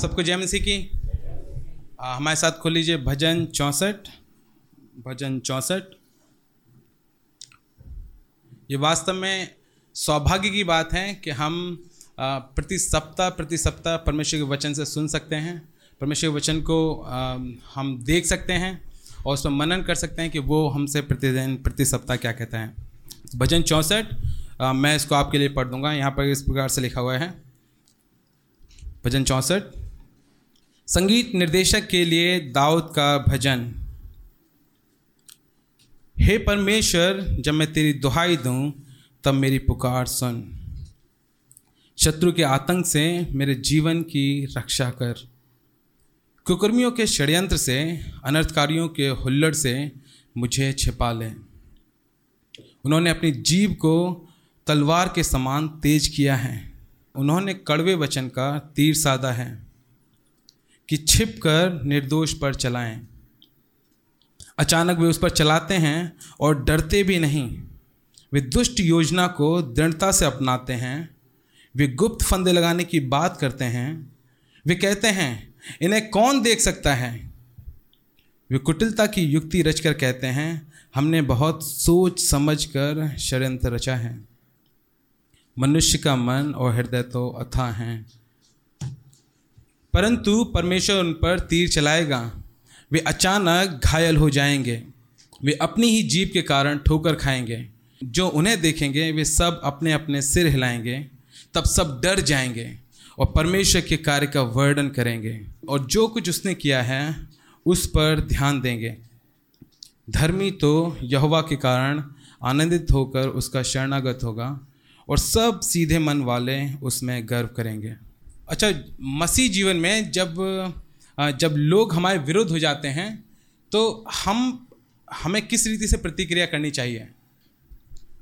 सबको जय मसीह की। आ, हमारे साथ खोल लीजिए भजन चौंसठ भजन चौंसठ। ये वास्तव में सौभाग्य की बात है कि हम प्रति सप्ताह प्रति सप्ताह परमेश्वर के वचन से सुन सकते हैं। परमेश्वर के वचन को आ, हम देख सकते हैं और उस पर मनन कर सकते हैं कि वो हमसे प्रतिदिन प्रति सप्ताह क्या कहता है। भजन चौंसठ मैं इसको आपके लिए पढ़ दूँगा। यहाँ पर इस प्रकार से लिखा हुआ है। भजन चौंसठ संगीत निर्देशक के लिए दाऊद का भजन। हे परमेश्वर, जब मैं तेरी दुहाई दूँ, तब मेरी पुकार सुन। शत्रु के आतंक से मेरे जीवन की रक्षा कर। कुकर्मियों के षड्यंत्र से, अनर्थकारियों के हुल्लड़ से मुझे छिपा लें। उन्होंने अपनी जीव को तलवार के समान तेज किया है। उन्होंने कड़वे वचन का तीर साधा है। कि छिप कर निर्दोष पर चलाएँ। अचानक वे उस पर चलाते हैं और डरते भी नहीं। वे दुष्ट योजना को दृढ़ता से अपनाते हैं। वे गुप्त फंदे लगाने की बात करते हैं। वे कहते हैं, इन्हें कौन देख सकता है? वे कुटिलता की युक्ति रचकर कहते हैं, हमने बहुत सोच समझ कर षड्यंत्र रचा है। मनुष्य का मन और हृदय तो अथा हैं। परंतु परमेश्वर उन पर तीर चलाएगा। वे अचानक घायल हो जाएँगे। वे अपनी ही जीप के कारण ठोकर खाएँगे। जो उन्हें देखेंगे, वे सब अपने अपने सिर हिलाएँगे, तब सब डर जाएँगे और परमेश्वर के कार्य का वर्णन करेंगे और जो कुछ उसने किया है, उस पर ध्यान देंगे। धर्मी तो यहोवा के कारण आनंदित होकर उसका शरणागत होगा और सब सीधे मन वाले उसमें गर्व करेंगे। अच्छा मसीह जीवन में जब जब लोग हमारे विरुद्ध हो जाते हैं तो हम, हमें किस रीति से प्रतिक्रिया करनी चाहिए?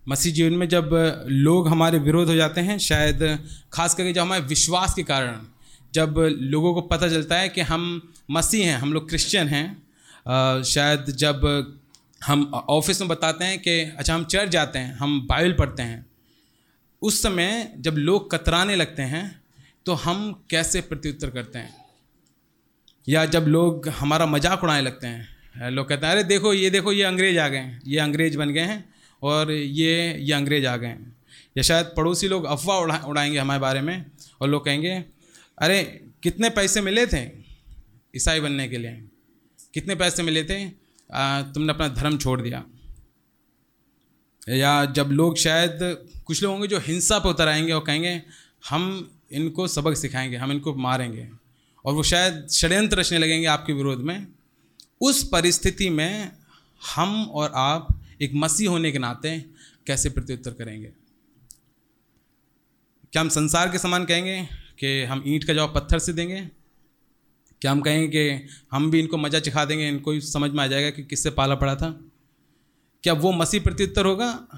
मसीह जीवन में जब लोग हमारे विरोध हो जाते हैं, शायद, खास करके जब हमारे विश्वास के कारण, जब लोगों को पता चलता है कि हम मसीह हैं, हम लोग क्रिश्चियन हैं शायद जब हम ऑफ़िस में बताते हैं कि अच्छा हम चर्च जाते हैं, हम बाइबल पढ़ते हैं। उस समय जब लोग कतराने लगते हैं तो हम कैसे प्रत्युत्तर करते हैं? या जब लोग हमारा मज़ाक उड़ाने लगते हैं लोग कहते हैं अरे देखो ये देखो ये अंग्रेज़ आ गए हैं ये अंग्रेज़ बन गए हैं और ये ये अंग्रेज़ आ गए हैं। या शायद पड़ोसी लोग अफवाह उड़ा उड़ाएँगे हमारे बारे में और लोग कहेंगे अरे कितने पैसे मिले थे ईसाई बनने के लिए? कितने पैसे मिले थे? आ, तुमने अपना धर्म छोड़ दिया। या जब लोग शायद कुछ लोग होंगे जो हिंसा पर उतर आएँगे और कहेंगे हम इनको सबक सिखाएँगे, हम इनको मारेंगे। और वो शायद षड्यंत्र रचने लगेंगे आपके विरोध में। उस परिस्थिति में हम और आप एक मसीह होने के नाते कैसे प्रत्युत्तर करेंगे? क्या हम संसार के समान कहेंगे कि हम ईंट का जवाब पत्थर से देंगे? क्या हम कहेंगे कि हम भी इनको मज़ा चिखा देंगे? इनको समझ में आ जाएगा कि किससे पाला पड़ा था। क्या वो मसीह प्रत्युत्तर होगा?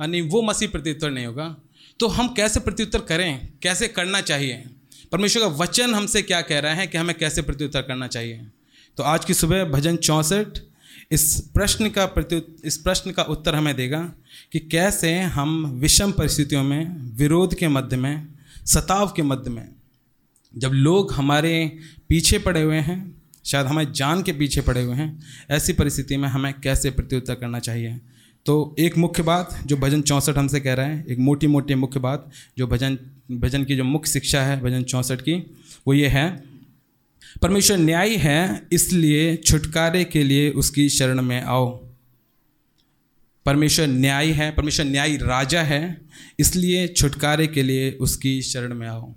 नहीं, वो मसीह प्रत्युत्तर नहीं होगा। तो हम कैसे प्रत्युत्तर करें? कैसे करना चाहिए? परमेश्वर का वचन हमसे क्या कह रहा है कि हमें कैसे प्रत्युत्तर करना चाहिए? तो आज की सुबह भजन चौंसठ, इस प्रश्न का प्रत्यु, इस प्रश्न का उत्तर हमें देगा कि कैसे हम विषम परिस्थितियों में, विरोध के मध्य में, सताव के मध्य में, जब लोग हमारे पीछे पड़े हुए हैं, शायद हमें जान के पीछे पड़े हुए हैं, ऐसी परिस्थिति में हमें कैसे प्रत्युत्तर करना चाहिए? तो एक मुख्य बात जो भजन चौंसठ हमसे कह रहे हैं, एक मोटी मोटी मुख्य बात जो भजन भजन की जो मुख्य शिक्षा है भजन चौंसठ की, वो ये है, परमेश्वर न्यायी है, इसलिए छुटकारे के लिए उसकी शरण में आओ। परमेश्वर न्यायी है, परमेश्वर न्यायी राजा है, इसलिए छुटकारे के लिए उसकी शरण में आओ।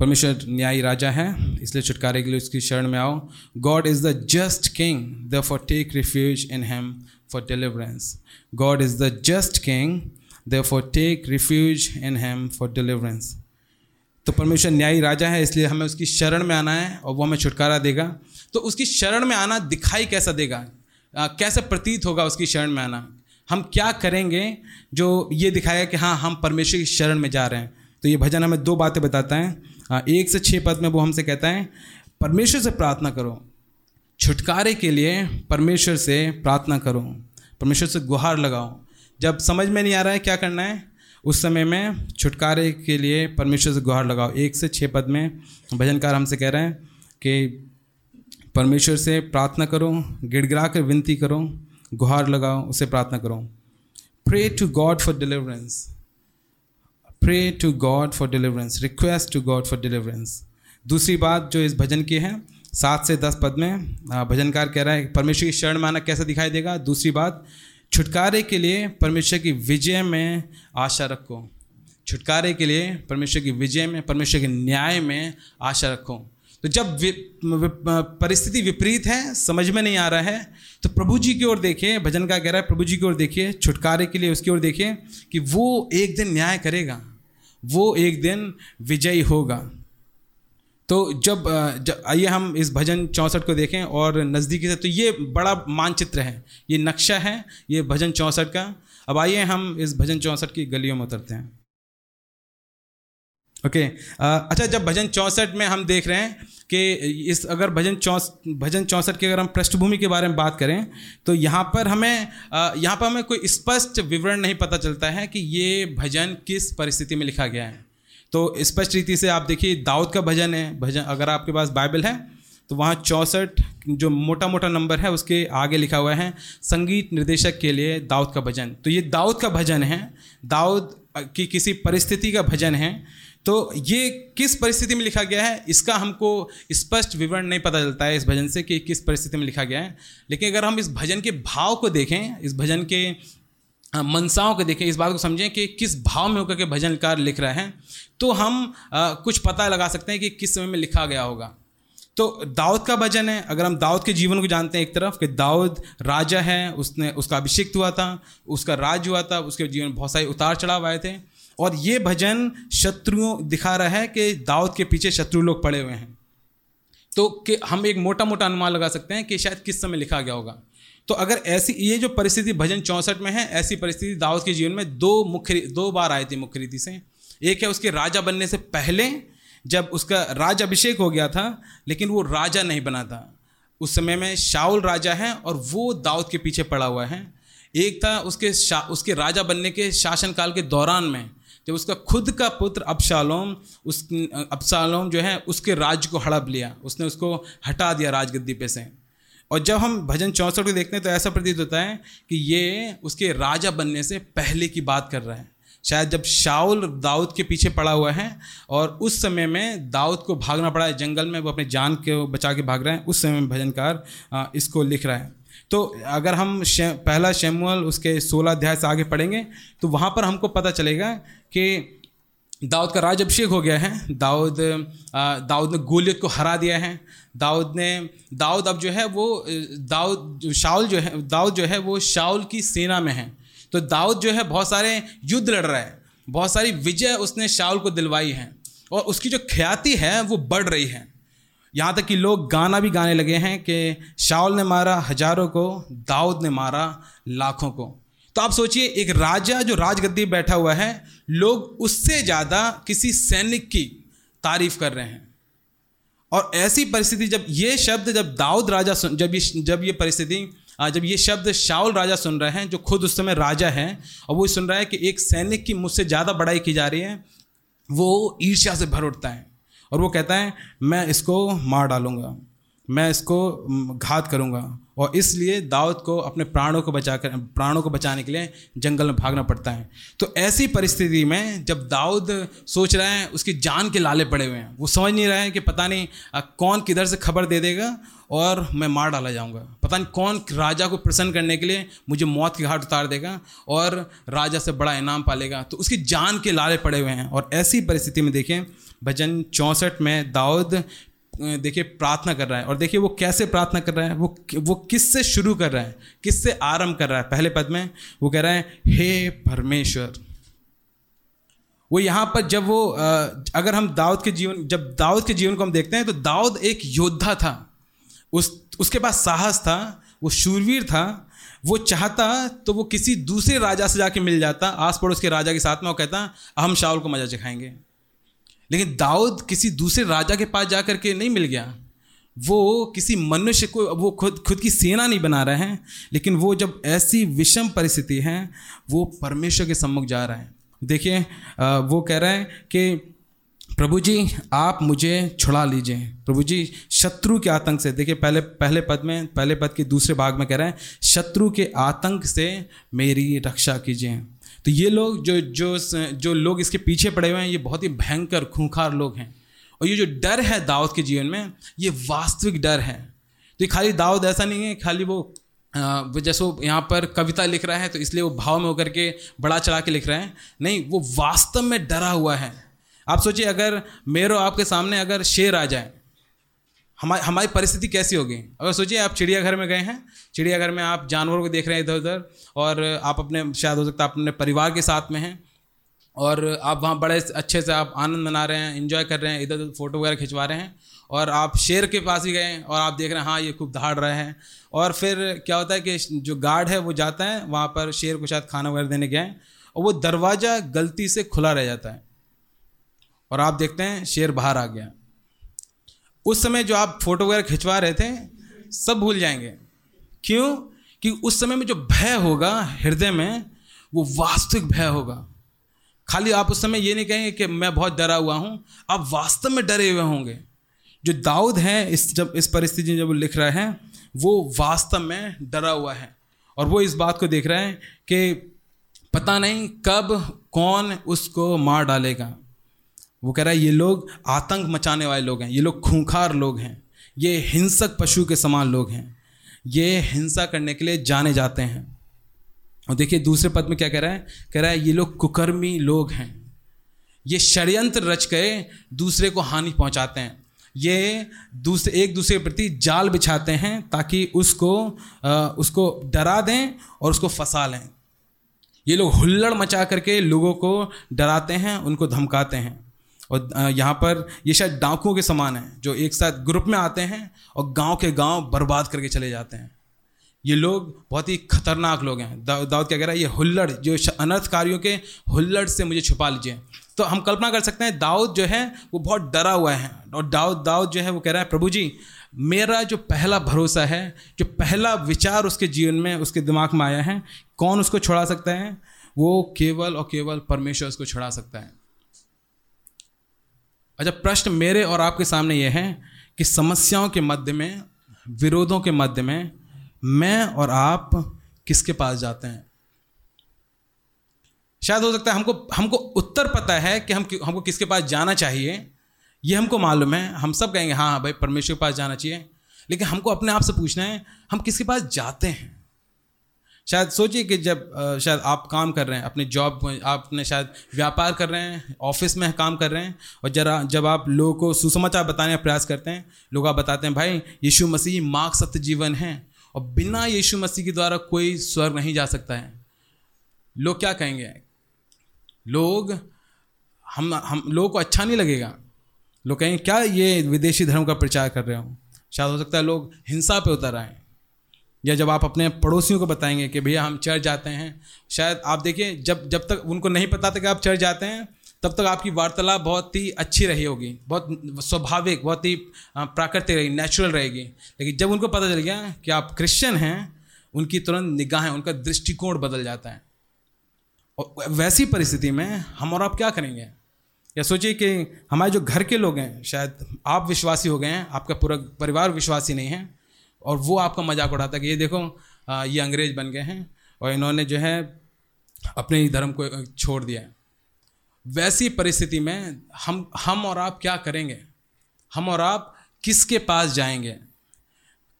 परमेश्वर न्यायी राजा है, इसलिए छुटकारे के लिए उसकी शरण में आओ। God is the just king therefore take refuge in him deliverance God is the just king therefore take refuge in him for deliverance तो परमेश्वर न्यायी राजा है इसलिए हमें उसकी शरण में आना है और वो हमें छुटकारा देगा। तो उसकी शरण में आना दिखाई कैसा देगा? आ, कैसे प्रतीत होगा उसकी शरण में आना? हम क्या करेंगे जो ये दिखाएगा कि हाँ हम परमेश्वर की शरण में जा रहे हैं? तो ये भजन हमें दो बातें बताता हाँ, एक से छः पद में वो हमसे कहता है परमेश्वर से प्रार्थना करो छुटकारे के लिए परमेश्वर से प्रार्थना करो, परमेश्वर से गुहार लगाओ। जब समझ में नहीं आ रहा है क्या करना है, उस समय में छुटकारे के लिए परमेश्वर से गुहार लगाओ। एक से छः पद में भजनकार हमसे कह रहे हैं कि परमेश्वर से प्रार्थना करो गिड़गिड़ा कर विनती करो, गुहार लगाओ, उसे प्रार्थना करो। Pray to God for deliverance pray to God for deliverance request to God for deliverance दूसरी बात जो इस भजन की है सात से दस पद में भजनकार कह रहा है परमेश्वर की शरण माना कैसा दिखाई देगा? दूसरी बात छुटकारे के लिए परमेश्वर की विजय में आशा रखो। छुटकारे के लिए परमेश्वर की विजय में परमेश्वर के न्याय में आशा रखो। तो जब वि, वि, परिस्थिति विपरीत है समझ में नहीं आ रहा है तो प्रभु जी की ओर देखिए भजन का कह रहा है प्रभु जी की ओर देखिए छुटकारे के लिए उसकी ओर देखिए कि वो एक दिन न्याय करेगा वो एक दिन विजयी होगा। तो जब जब, आइए हम इस भजन चौंसठ को देखें और नज़दीकी से तो ये बड़ा मानचित्र है, ये नक्शा है, ये भजन चौंसठ का अब आइए हम इस भजन चौंसठ की गलियों में उतरते हैं ओके okay. अच्छा जब भजन चौंसठ में हम देख रहे हैं कि इस, अगर भजन चौस, भजन चौंसठ की अगर हम पृष्ठभूमि के बारे में बात करें तो यहाँ पर हमें यहाँ पर हमें कोई स्पष्ट विवरण नहीं पता चलता है कि ये भजन किस परिस्थिति में लिखा गया है तो स्पष्ट रीति से आप देखिए, दाऊद का भजन है, भजन, अगर आपके पास बाइबल है तो वहाँ चौंसठ जो मोटा मोटा नंबर है, उसके आगे लिखा हुआ है, संगीत निर्देशक के लिए दाऊद का भजन। तो ये दाऊद का भजन है, दाऊद की किसी परिस्थिति का भजन है तो ये किस परिस्थिति में लिखा गया है, इसका हमको स्पष्ट विवरण नहीं पता चलता है इस भजन से कि किस परिस्थिति में लिखा गया है। लेकिन अगर हम इस भजन के भाव को देखें, इस भजन के मनसाओं को देखें इस बात को समझें कि किस भाव में होकर के भजनकार लिख रहे हैं। तो हम आ, कुछ पता लगा सकते हैं कि किस समय में लिखा गया होगा। तो दाऊद का भजन है। अगर हम दाऊद के जीवन को जानते हैं एक तरफ़ कि दाऊद राजा है उसने उसका अभिषेक हुआ था उसका राज हुआ था उसके जीवन में बहुत सारे उतार चढ़ाव आए थे। और ये भजन शत्रुओं दिखा रहा है कि दाऊद के पीछे शत्रु लोग पड़े हुए हैं। तो कि हम एक मोटा मोटा अनुमान लगा सकते हैं कि शायद किस समय लिखा गया होगा। तो अगर ऐसी, ये जो परिस्थिति भजन चौंसठ में है, ऐसी परिस्थिति दाऊद के जीवन में दो मुख्य दो बार आई थी मुख्य रीति से। एक है उसके राजा बनने से पहले, जब उसका राज अभिषेक हो गया था, लेकिन वो राजा नहीं बना था। उस समय में शाउल राजा है और वो दाऊद के पीछे पड़ा हुआ है। एक था उसके उसके राजा बनने के शासनकाल के दौरान में, जब उसका खुद का पुत्र अबशालोम, उस, अबशालोम जो है, उसके राज्य को हड़प लिया। उसने उसको हटा दिया राजगद्दी पे से। और जब हम भजन चौंसठ को देखते हैं तो ऐसा प्रतीत होता है कि ये उसके राजा बनने से पहले की बात कर रहा है। शायद जब शाउल दाऊद के पीछे पड़ा हुआ है और उस समय में दाऊद को भागना पड़ा है जंगल में वो अपने जान को बचा के भाग रहे हैं उस समय में भजनकार इसको लिख रहा है। तो अगर हम शे, पहला शेमुअल उसके सोलह अध्याय से आगे पढ़ेंगे तो वहाँ पर हमको पता चलेगा कि दाऊद का राज अभिषेक हो गया है। दाऊद दाऊद ने गोलियत को हरा दिया है। दाऊद ने, दाऊद अब जो है वो दाऊद शाउल जो है, दाऊद जो है वो शाउल की सेना में है। तो दाऊद जो है बहुत सारे युद्ध लड़ रहा है। बहुत सारी विजय उसने शाउल को दिलवाई है। और उसकी जो ख्याति है वो बढ़ रही है। यहाँ तक कि लोग गाना भी गाने लगे हैं कि शाउल ने मारा हज़ारों को, दाऊद ने मारा लाखों को। तो आप सोचिए, एक राजा जो राजगद्दी बैठा हुआ है, लोग उससे ज़्यादा किसी सैनिक की तारीफ़ कर रहे हैं। और ऐसी परिस्थिति, जब ये शब्द, जब दाऊद राजा सुन, जब ये जब ये परिस्थिति जब ये शब्द शाउल राजा सुन रहे हैं, जो खुद उस समय राजा हैं, और वो सुन रहा है कि एक सैनिक की मुझसे ज़्यादा बड़ाई की जा रही है, वो ईर्ष्या से भर उठता है और वो कहता है, मैं इसको मार डालूँगा। मैं इसको घात करूँगा। और इसलिए दाऊद को अपने प्राणों को बचा कर, प्राणों को बचाने के लिए जंगल में भागना पड़ता है। तो ऐसी परिस्थिति में जब दाऊद सोच रहा है, उसकी जान के लाले पड़े हुए हैं, वो समझ नहीं रहा है कि पता नहीं कौन किधर से खबर दे देगा और मैं मार डाला जाऊँगा। पता नहीं कौन राजा को प्रसन्न करने के लिए मुझे मौत की घाट उतार देगा और राजा से बड़ा इनाम पालेगा। तो उसकी जान के लाले पड़े हुए हैं। और ऐसी परिस्थिति में देखें, भजन चौंसठ में दाऊद देखिए, प्रार्थना कर रहा है। और देखिए, वो कैसे प्रार्थना कर रहा है? वो वो किससे शुरू कर रहा है? किससे आरंभ कर रहा है? पहले पद में वो कह रहा है, हे परमेश्वर। वो यहाँ पर जब वो अगर हम दाऊद के जीवन, जब दाऊद के जीवन को हम देखते हैं तो दाऊद एक योद्धा था। उस, उसके पास साहस था, वो शूरवीर था, वो चाहता तो वो किसी दूसरे राजा से जाके मिल जाता। आस पड़ोस के राजा के साथ में वो कहता हम शाहुल को मज़ा चखाएँगे लेकिन दाऊद किसी दूसरे राजा के पास जा कर के नहीं मिल गया। वो किसी मनुष्य को, वो खुद खुद की सेना नहीं बना रहे हैं, लेकिन वो जब ऐसी विषम परिस्थिति है, वो परमेश्वर के सम्मुख जा रहे हैं। देखिए वो कह रहे हैं कि, प्रभु जी, आप मुझे छुड़ा लीजिए। प्रभु जी, शत्रु के आतंक से, देखिए, पहले पहले पद में, पहले पद के दूसरे भाग में कह रहे हैं, शत्रु के आतंक से मेरी रक्षा कीजिए। तो ये लोग जो जो जो लोग इसके पीछे पड़े हुए हैं, ये बहुत ही भयंकर, खूंखार लोग हैं। और ये जो डर है दाऊद के जीवन में, ये वास्तविक डर है। तो ये खाली दाऊद ऐसा नहीं है, खाली वो जैसे वो यहाँ पर कविता लिख रहा है तो इसलिए वो भाव में होकर के बड़ा चढ़ा के लिख रहे हैं। नहीं, वो वास्तव में डरा हुआ है। आप सोचिए, अगर मेरे आपके सामने अगर शेर आ जाए हमारी हमारी परिस्थिति कैसी होगी? अगर सोचिए, आप चिड़ियाघर में गए हैं, चिड़ियाघर में आप जानवरों को देख रहे हैं इधर उधर और आप अपने, शायद हो सकता है अपने परिवार के साथ में हैं, और आप वहाँ बड़े अच्छे से आप आनंद मना रहे हैं इन्जॉय कर रहे हैं इधर उधर फ़ोटो वगैरह खिंचवा रहे हैं, और आप शेर के पास ही गए और आप देख रहे हैं हाँ ये खूब दहाड़ रहे हैं, और फिर क्या होता है कि जो गार्ड है, वो जाता है, वहाँ पर शेर को शायद खाना वगैरह देने गए और वो दरवाज़ा गलती से खुला रह जाता है, और आप देखते हैं, शेर बाहर आ गया। उस समय जो आप फ़ोटो वगैरह खिंचवा रहे थे, सब भूल जाएँगे। क्यों? कि उस समय में जो भय होगा हृदय में, वो वास्तविक भय होगा। खाली आप उस समय ये नहीं कहेंगे कि मैं बहुत डरा हुआ हूँ, आप वास्तव में डरे हुए होंगे। जो दाऊद हैं इस जब, इस परिस्थिति में जब वो लिख रहे हैं, वो वास्तव में डरा हुआ है। और वो इस बात को देख रहे हैं कि पता नहीं कब कौन उसको मार डालेगा। वो कह रहा है ये लोग आतंक मचाने वाले लोग हैं ये लोग खूंखार लोग हैं ये हिंसक पशु के समान लोग हैं ये हिंसा करने के लिए जाने जाते हैं। और देखिए दूसरे पद में क्या कह रहा है? कह रहा है ये लोग कुकर्मी लोग हैं ये षड्यंत्र रच के दूसरे को हानि पहुंचाते हैं ये दूसरे एक दूसरे के प्रति जाल बिछाते हैं ताकि उसको आ, उसको डरा दें और उसको फंसा लें। ये लोग हुल्लड़ मचा करके लोगों को डराते हैं उनको धमकाते हैं। और यहाँ पर ये शायद डाकुओं के समान है, जो एक साथ ग्रुप में आते हैं और गाँव के गाँव बर्बाद करके चले जाते हैं। ये लोग बहुत ही खतरनाक लोग हैं। दाऊद क्या कह रहा है? ये हुल्लड़, जो अनर्थकारियों के हुल्लड़ से मुझे छुपा लीजिए। तो हम कल्पना कर सकते हैं, दाऊद जो है, वो बहुत डरा हुआ है। और दाऊद दाऊद जो है, वो कह रहा है, प्रभु जी, मेरा जो पहला भरोसा है, जो पहला विचार उसके जीवन में, उसके दिमाग में आया है, कौन उसको छुड़ा सकता है? वो केवल और केवल परमेश्वर उसको छुड़ा सकता है। अच्छा प्रश्न मेरे और आपके सामने ये है कि समस्याओं के मध्य में, विरोधों के मध्य में मैं और आप किसके पास जाते हैं? शायद हो सकता है हमको हमको उत्तर पता है कि हम हमको किसके पास जाना चाहिए। ये हमको मालूम है। हम सब कहेंगे हाँ भाई, परमेश्वर के पास जाना चाहिए। लेकिन हमको अपने आप से पूछना है, हम किसके पास जाते हैं? शायद सोचिए कि जब शायद आप काम कर रहे हैं, अपने जॉब आप अपने शायद व्यापार कर रहे हैं ऑफ़िस में काम कर रहे हैं, और जरा जब आप लोगों को सुसमाचार बताने का प्रयास करते हैं, लोग आप बताते हैं, भाई, यीशु मसीह मार्ग सत्य जीवन है, और बिना यीशु मसीह के द्वारा कोई स्वर्ग नहीं जा सकता है। लोग क्या कहेंगे? लोग, हम हम, लोगों को अच्छा नहीं लगेगा। लोग कहेंगे, क्या ये विदेशी धर्म का प्रचार कर रहे हो? शायद हो सकता है लोग हिंसा पे उतर आए। या जब आप अपने पड़ोसियों को बताएँगे कि भैया हम चर्च जाते हैं, शायद आप देखिए, जब जब तक उनको नहीं पता था कि आप चर्च जाते हैं, तब तक आपकी वार्तालाप बहुत ही अच्छी रही होगी, बहुत स्वाभाविक, बहुत ही प्राकृतिक रहेगी नेचुरल रहेगी। लेकिन जब उनको पता चल गया कि आप क्रिश्चियन हैं, उनकी तुरंत निगाहें, उनका दृष्टिकोण बदल जाता है। और वैसी परिस्थिति में हम और आप क्या करेंगे? या सोचिए कि हमारे जो घर के लोग हैं, शायद आप विश्वासी हो गए हैं, आपका पूरा परिवार विश्वासी नहीं है और वो आपका मज़ाक उड़ाता है कि ये देखो आ, ये अंग्रेज़ बन गए हैं और इन्होंने जो है अपने ही धर्म को छोड़ दिया है। वैसी परिस्थिति में हम हम और आप क्या करेंगे? हम और आप किसके पास जाएँगे?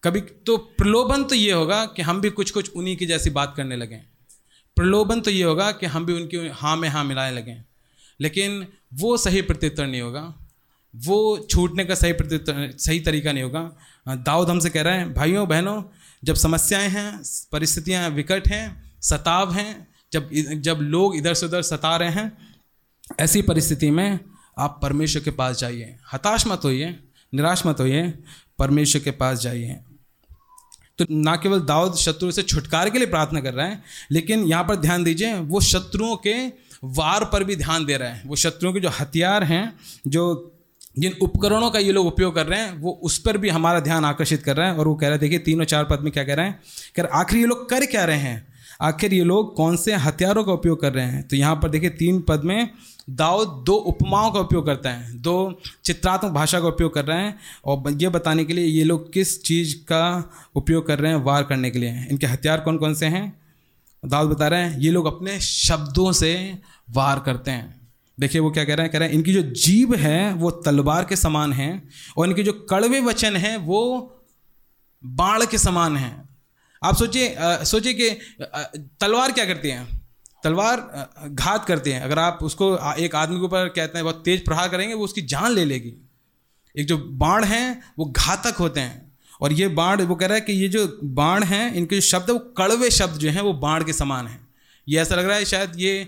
कभी तो प्रलोभन तो ये होगा कि हम भी कुछ कुछ उन्हीं की जैसी बात करने लगें प्रलोभन तो ये होगा कि हम भी उनकी हाँ में हाँ मिलाने लगें लेकिन वो सही प्रत्युत्तर नहीं होगा। वो छूटने का सही प्रत्युत्तर सही तरीका नहीं होगा। दाऊद हमसे कह रहे हैं, भाइयों, बहनों, जब समस्याएँ हैं, परिस्थितियाँ विकट हैं, सताव हैं, जब जब लोग इधर से उधर सता रहे हैं, ऐसी परिस्थिति में आप परमेश्वर के पास जाइए। हताश मत होइए, निराश मत होइए, परमेश्वर के पास जाइए। तो ना केवल दाऊद शत्रु से छुटकारे के लिए प्रार्थना कर रहा है, लेकिन यहाँ पर ध्यान दीजिए, वो शत्रुओं के वार पर भी ध्यान दे रहा है। वो शत्रुओं के जो हथियार हैं, जो जिन उपकरणों का ये लोग उपयोग कर रहे हैं, वो उस पर भी हमारा ध्यान आकर्षित कर रहे हैं और वो कह रहे हैं देखिए तीनों चार पद में क्या कह रहे हैं? कह रहे, आखिर ये लोग कर क्या रहे हैं? आखिर ये लोग कौन से हथियारों का उपयोग कर रहे हैं? तो यहाँ पर देखिए, तीन पद में दाऊद दो उपमाओं का उपयोग करता है, दो चित्रात्मक भाषा का उपयोग कर रहे हैं और ये बताने के लिए ये लोग किस चीज़ का उपयोग कर रहे हैं वार करने के लिए? इनके हथियार कौन कौन से हैं? दाऊद बता रहे हैं, ये लोग अपने शब्दों से वार करते हैं। देखिए वो क्या कह रहे हैं? कह रहे हैं, इनकी जो जीव है, वो तलवार के समान है, और इनके जो कड़वे वचन हैं, वो बाढ़ के समान हैं। आप सोचिए सोचिए कि तलवार क्या करती है? तलवार घात करते हैं। अगर आप उसको एक आदमी के ऊपर कहते हैं, बहुत तेज प्रहार करेंगे, वो उसकी जान ले लेगी। एक जो बाण हैं, वो घातक होते हैं। और ये बाण, वो कह रहा है कि ये जो बाण हैं, इनके जो शब्द वो कड़वे शब्द जो हैं, वो बाण के समान हैं। ये ऐसा लग रहा है शायद ये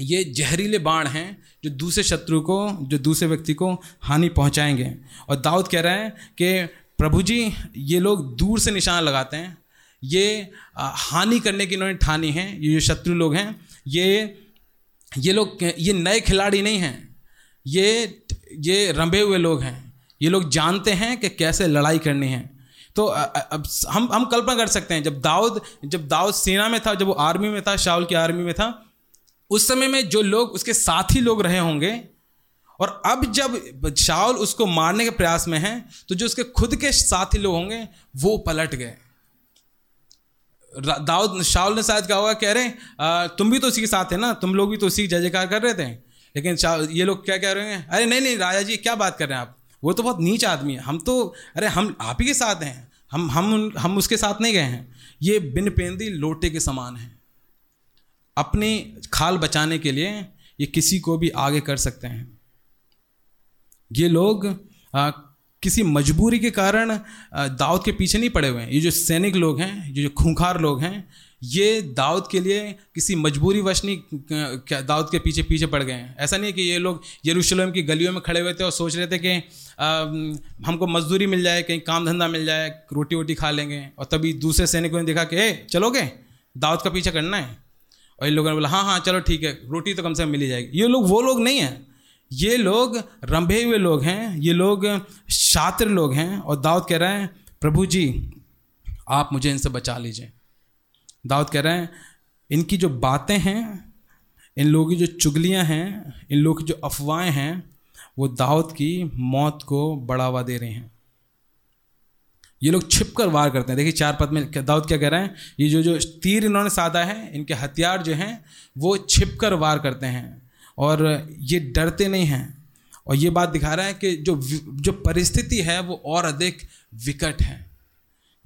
ये जहरीले बाण हैं जो दूसरे शत्रु को, जो दूसरे व्यक्ति को हानि पहुंचाएँगे। और दाऊद कह रहे हैं कि, प्रभु जी, ये लोग दूर से निशान लगाते हैं। ये हानि करने की इन्होंने ठानी है। ये जो शत्रु लोग हैं। ये ये लोग ये नए खिलाड़ी नहीं हैं। ये ये रंभे हुए लोग हैं। ये लोग जानते हैं कि कैसे लड़ाई करनी है। तो अब हम हम कल्पना कर सकते हैं, जब दाऊद जब दाऊद सेना में था, जब वो आर्मी में था शाहुल की आर्मी में था उस समय में जो लोग, उसके साथी लोग रहे होंगे, और अब जब शाहुल उसको मारने के प्रयास में है तो जो उसके खुद के साथी लोग होंगे, वो पलट गए। दाऊद शाहुल ने शायद कहा होगा, कह रहे तुम भी तो उसी के साथ है ना, तुम लोग भी तो उसी जय जयकार कर रहे थे। लेकिन ये लोग क्या कह रहे हैं, अरे नहीं नहीं, राजा जी, क्या बात कर रहे हैं आप? वो तो बहुत नीच आदमी है। हम तो अरे हम आप ही के साथ हैं। हम हम हम उसके साथ नहीं गए हैं। ये बिन पेंदी लोटे के समान है। अपनी खाल बचाने के लिए ये किसी को भी आगे कर सकते हैं। ये लोग आ, किसी मजबूरी के कारण दाऊद के पीछे नहीं पड़े हुए हैं। ये जो सैनिक लोग हैं ये जो खूंखार लोग हैं ये दाऊद के लिए किसी मजबूरी वश नहीं दाऊद के पीछे पीछे पड़ गए हैं। ऐसा नहीं है कि ये लोग यरूशलेम की गलियों में खड़े हुए थे और सोच रहे थे कि आ, हमको मजदूरी मिल जाए कहीं काम धंधा मिल जाए रोटी वोटी खा लेंगे। और तभी दूसरे सैनिकों ने देखा कि ए चलोगे? दाऊद का पीछे करना है? और इन लोगों ने बोला हाँ हाँ चलो ठीक है, रोटी तो कम से कम मिल जाएगी। ये लोग, वो लोग नहीं हैं। ये लोग रंभे हुए लोग हैं, ये लोग छात्र लोग हैं और दाऊद कह रहे हैं, प्रभु जी, आप मुझे इनसे बचा लीजिए। दाऊद कह रहे हैं, इनकी जो बातें हैं, इन लोगों की जो चुगलियाँ हैं, इन लोगों की जो अफवाहें हैं, वो दाऊद की मौत को बढ़ावा दे रही हैं। ये लोग छिप कर वार करते हैं। देखिए, चार पद में दाऊद क्या कह रहे हैं? ये जो जो तीर इन्होंने साधा है, इनके हथियार जो हैं, वो छिप कर वार करते हैं। और ये डरते नहीं हैं। और ये बात दिखा रहा है कि जो जो परिस्थिति है, वो और अधिक विकट है।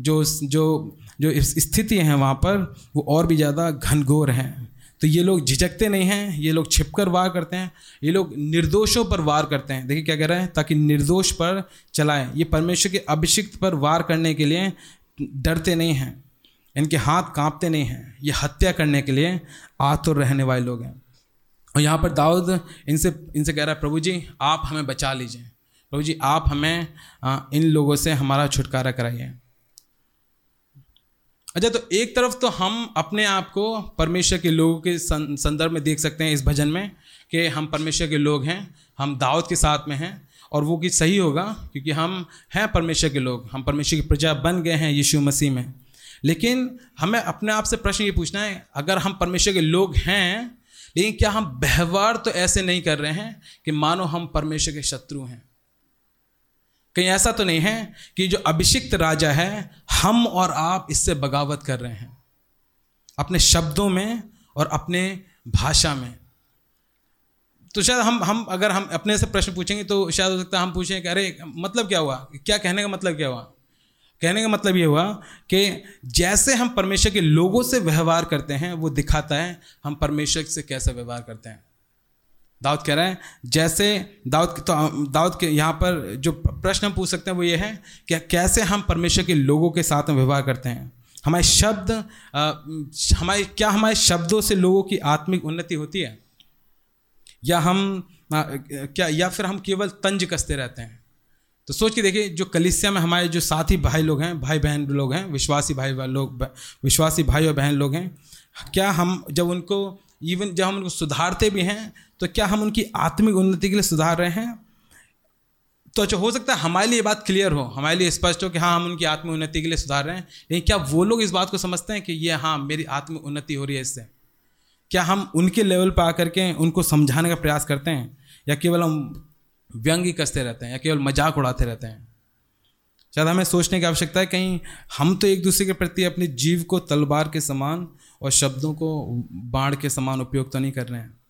जो जो जो स्थिति है वहाँ पर, वो और भी ज़्यादा घनघोर हैं। तो ये लोग झिझकते नहीं हैं, ये लोग छिपकर वार करते हैं, ये लोग निर्दोषों पर वार करते हैं। देखिए क्या कह रहे हैं, ताकि निर्दोष पर चलाएँ। ये परमेश्वर के अभिषिक्त पर वार करने के लिए डरते नहीं हैं, इनके हाथ कांपते नहीं हैं, ये हत्या करने के लिए आतुर रहने वाले लोग हैं। और यहाँ पर दाऊद इनसे इनसे कह रहा है, प्रभु जी, आप हमें बचा लीजिए। प्रभु जी, आप हमें इन लोगों से हमारा छुटकारा कराइए। अच्छा तो एक तरफ़ तो हम अपने आप को परमेश्वर के लोगों के संदर्भ में देख सकते हैं इस भजन में कि हम परमेश्वर के लोग हैं, हम दाऊद के साथ में हैं और वो कि सही होगा क्योंकि हम हैं परमेश्वर के लोग, हम परमेश्वर की प्रजा बन गए हैं यीशु मसीह में। लेकिन हमें अपने आप से प्रश्न ये पूछना है, अगर हम परमेश्वर के लोग हैं, लेकिन क्या हम व्यवहार तो ऐसे नहीं कर रहे हैं कि मानो हम परमेश्वर के शत्रु हैं? कहीं ऐसा तो नहीं है कि जो अभिषिक्त राजा है, हम और आप इससे बगावत कर रहे हैं। अपने शब्दों में और अपने भाषा में। तो शायद हम हम, अगर हम अपने से प्रश्न पूछेंगे तो शायद हो सकता है हम पूछें कि अरे मतलब क्या हुआ? क्या कहने का मतलब क्या हुआ? कहने का मतलब ये हुआ कि जैसे हम परमेश्वर के लोगों से व्यवहार करते हैं, वो दिखाता है हम परमेश्वर से कैसे व्यवहार करते हैं। दाऊद कह रहे हैं, जैसे दाऊद तो दाऊद के यहाँ पर जो प्रश्न हम पूछ सकते हैं वो ये है कि कैसे हम परमेश्वर के लोगों के साथ में व्यवहार करते हैं? हमारे शब्द हमारे क्या हमारे शब्दों से लोगों की आत्मिक उन्नति होती है? या हम क्या या फिर हम केवल तंज कसते रहते हैं? तो सोच के देखिए, जो कलिसिया में हमारे जो साथी भाई लोग हैं, भाई बहन लोग हैं, विश्वासी भाई लोग विश्वासी भाई और बहन लोग हैं, क्या हम जब उनको इवन जब हम उनको सुधारते भी हैं तो क्या हम उनकी आत्मिक उन्नति के लिए सुधार रहे हैं? तो अच्छा हो सकता है हमारे लिए बात क्लियर हो, हमारे लिए स्पष्ट हो कि हाँ हम उनकी आत्म उन्नति के लिए सुधार रहे हैं। लेकिन क्या वो लोग इस बात को समझते हैं कि ये हाँ मेरी आत्म उन्नति हो रही है इससे? क्या हम उनके लेवल पर आकर के उनको समझाने का प्रयास करते हैं? या केवल हम व्यंग ही कसते रहते हैं, या केवल मज़ाक उड़ाते रहते हैं? शायद हमें सोचने की आवश्यकता है, कहीं हम तो एक दूसरे के प्रति अपने जीव को तलवार के समान और शब्दों को बाढ़ के समान उपयोग तो नहीं कर रहे हैं।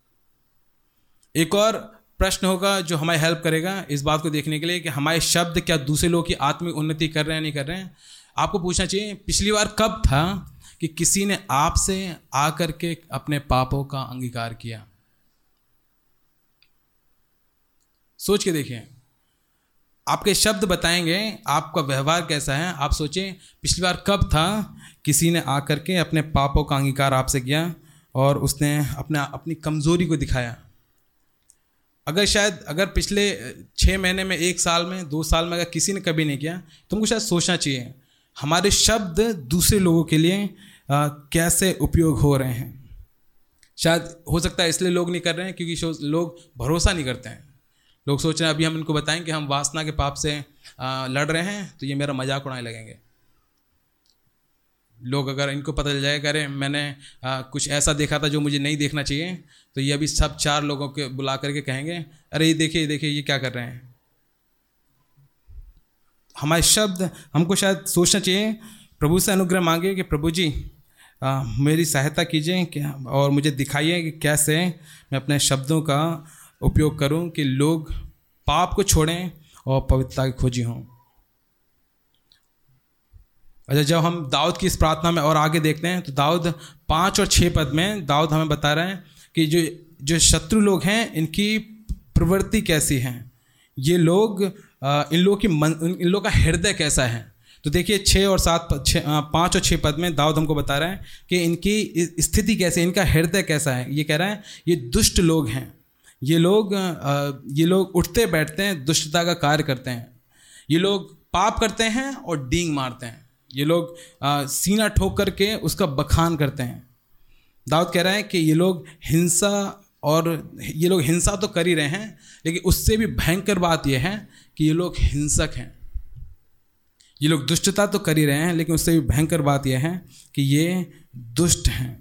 एक और प्रश्न होगा जो हमारी हेल्प करेगा इस बात को देखने के लिए कि हमारे शब्द क्या दूसरे लोग की आत्मिक उन्नति कर रहे हैं नहीं कर रहे हैं? आपको पूछना चाहिए, पिछली बार कब था कि किसी ने आपसे आकर के अपने पापों का अंगीकार किया? सोच के देखिए। आपके शब्द बताएँगे, आपका व्यवहार कैसा है, आप सोचें, पिछली बार कब था किसी ने आकर के अपने पापों का अंगीकार आपसे किया और उसने अपना, अपनी कमज़ोरी को दिखाया? अगर शायद अगर पिछले छः महीने में एक साल में दो साल में अगर किसी ने कभी नहीं किया तो हमको शायद सोचना चाहिए हमारे शब्द दूसरे लोगों के लिए आ, कैसे उपयोग हो रहे हैं? शायद हो सकता है इसलिए लोग नहीं कर रहे हैं क्योंकि लोग भरोसा नहीं करते हैं। लोग सोच रहे हैं अभी हम इनको बताएँ कि हम वासना के पाप से आ, लड़ रहे हैं तो ये मेरा मज़ाक उड़ाने लगेंगे। लोग अगर इनको पता चल जाएगा अरे मैंने आ, कुछ ऐसा देखा था जो मुझे नहीं देखना चाहिए तो ये अभी सब चार लोगों के बुला करके कहेंगे अरे ये देखिए देखिए ये क्या कर रहे हैं? हमारे शब्द हमको शायद सोचना चाहिए। प्रभु से अनुग्रह मांगे कि प्रभु जी आ, मेरी सहायता कीजिए और मुझे दिखाइए कि कैसे मैं अपने शब्दों का उपयोग करूँ कि लोग पाप को छोड़ें और पवित्रता की खोजी हों। अच्छा जब हम दाऊद की इस प्रार्थना में और आगे देखते हैं तो दाऊद पाँच और छः पद में दाऊद हमें बता रहे हैं कि जो जो शत्रु लोग हैं, इनकी प्रवृत्ति कैसी है? ये लोग इन लोगों की मन, इन लोगों का हृदय कैसा है? तो देखिए छः और सात छः पाँच और छः पद में दाऊद हमको बता रहे हैं कि इनकी स्थिति कैसे इनका हृदय कैसा है? ये कह रहा है, ये दुष्ट लोग हैं। ये लोग ये लोग उठते बैठते हैं, दुष्टता का कार्य करते हैं। ये लोग पाप करते हैं और डींग मारते हैं। ये लोग सीना ठोक करके उसका बखान करते हैं। दाऊद कह रहा है कि ये लोग हिंसा और ये लोग हिंसा तो कर ही रहे हैं, लेकिन उससे भी भयंकर बात यह है कि ये लोग हिंसक हैं। ये लोग दुष्टता तो कर ही रहे हैं, लेकिन उससे भी भयंकर बात यह है कि ये दुष्ट हैं।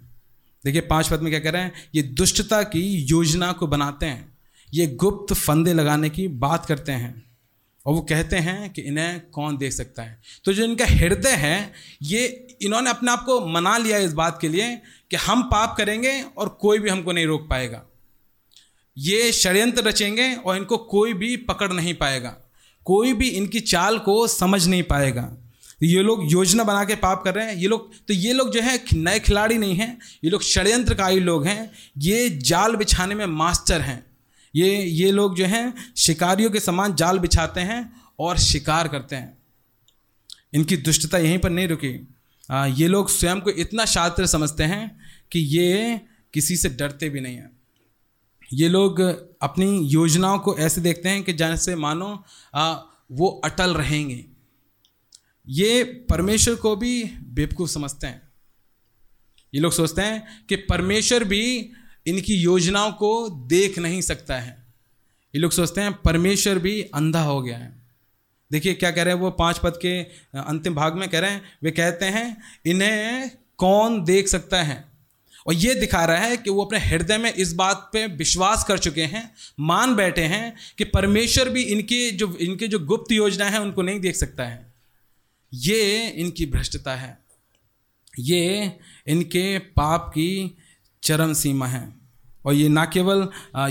देखिए, पाँच पद में क्या कह रहे हैं? ये दुष्टता की योजना को बनाते हैं। ये गुप्त फंदे लगाने की बात करते हैं। और वो कहते हैं कि इन्हें कौन देख सकता है? तो जो इनका हृदय है, ये इन्होंने अपने आप को मना लिया इस बात के लिए कि हम पाप करेंगे और कोई भी हमको नहीं रोक पाएगा। ये षड्यंत्र रचेंगे और इनको कोई भी पकड़ नहीं पाएगा। कोई भी इनकी चाल को समझ नहीं पाएगा। ये लोग योजना बना के पाप कर रहे हैं। ये लोग तो ये लोग जो है, नए खिलाड़ी नहीं हैं। ये लोग षड्यंत्रकारी लोग हैं। ये जाल बिछाने में मास्टर हैं। ये ये लोग जो हैं शिकारियों के समान जाल बिछाते हैं और शिकार करते हैं। इनकी दुष्टता यहीं पर नहीं रुकी। आ, ये लोग स्वयं को इतना शास्त्र समझते हैं कि ये किसी से डरते भी नहीं हैं। ये लोग अपनी योजनाओं को ऐसे देखते हैं कि जैसे मानो आ, वो अटल रहेंगे। ये परमेश्वर को भी बेवकूफ़ समझते हैं। ये लोग सोचते हैं कि परमेश्वर भी इनकी योजनाओं को देख नहीं सकता है। ये लोग सोचते हैं, परमेश्वर भी अंधा हो गया है। देखिए क्या कह रहे हैं वो पाँच पद के अंतिम भाग में कह रहे हैं, वे कहते हैं, इन्हें कौन देख सकता है? और ये दिखा रहा है कि वो अपने हृदय में इस बात पे विश्वास कर चुके हैं, मान बैठे हैं कि परमेश्वर भी इनके जो इनके जो गुप्त योजना है, उनको नहीं देख सकता है। ये इनकी भ्रष्टता है। ये इनके पाप की चरम सीमा है। और ये ना केवल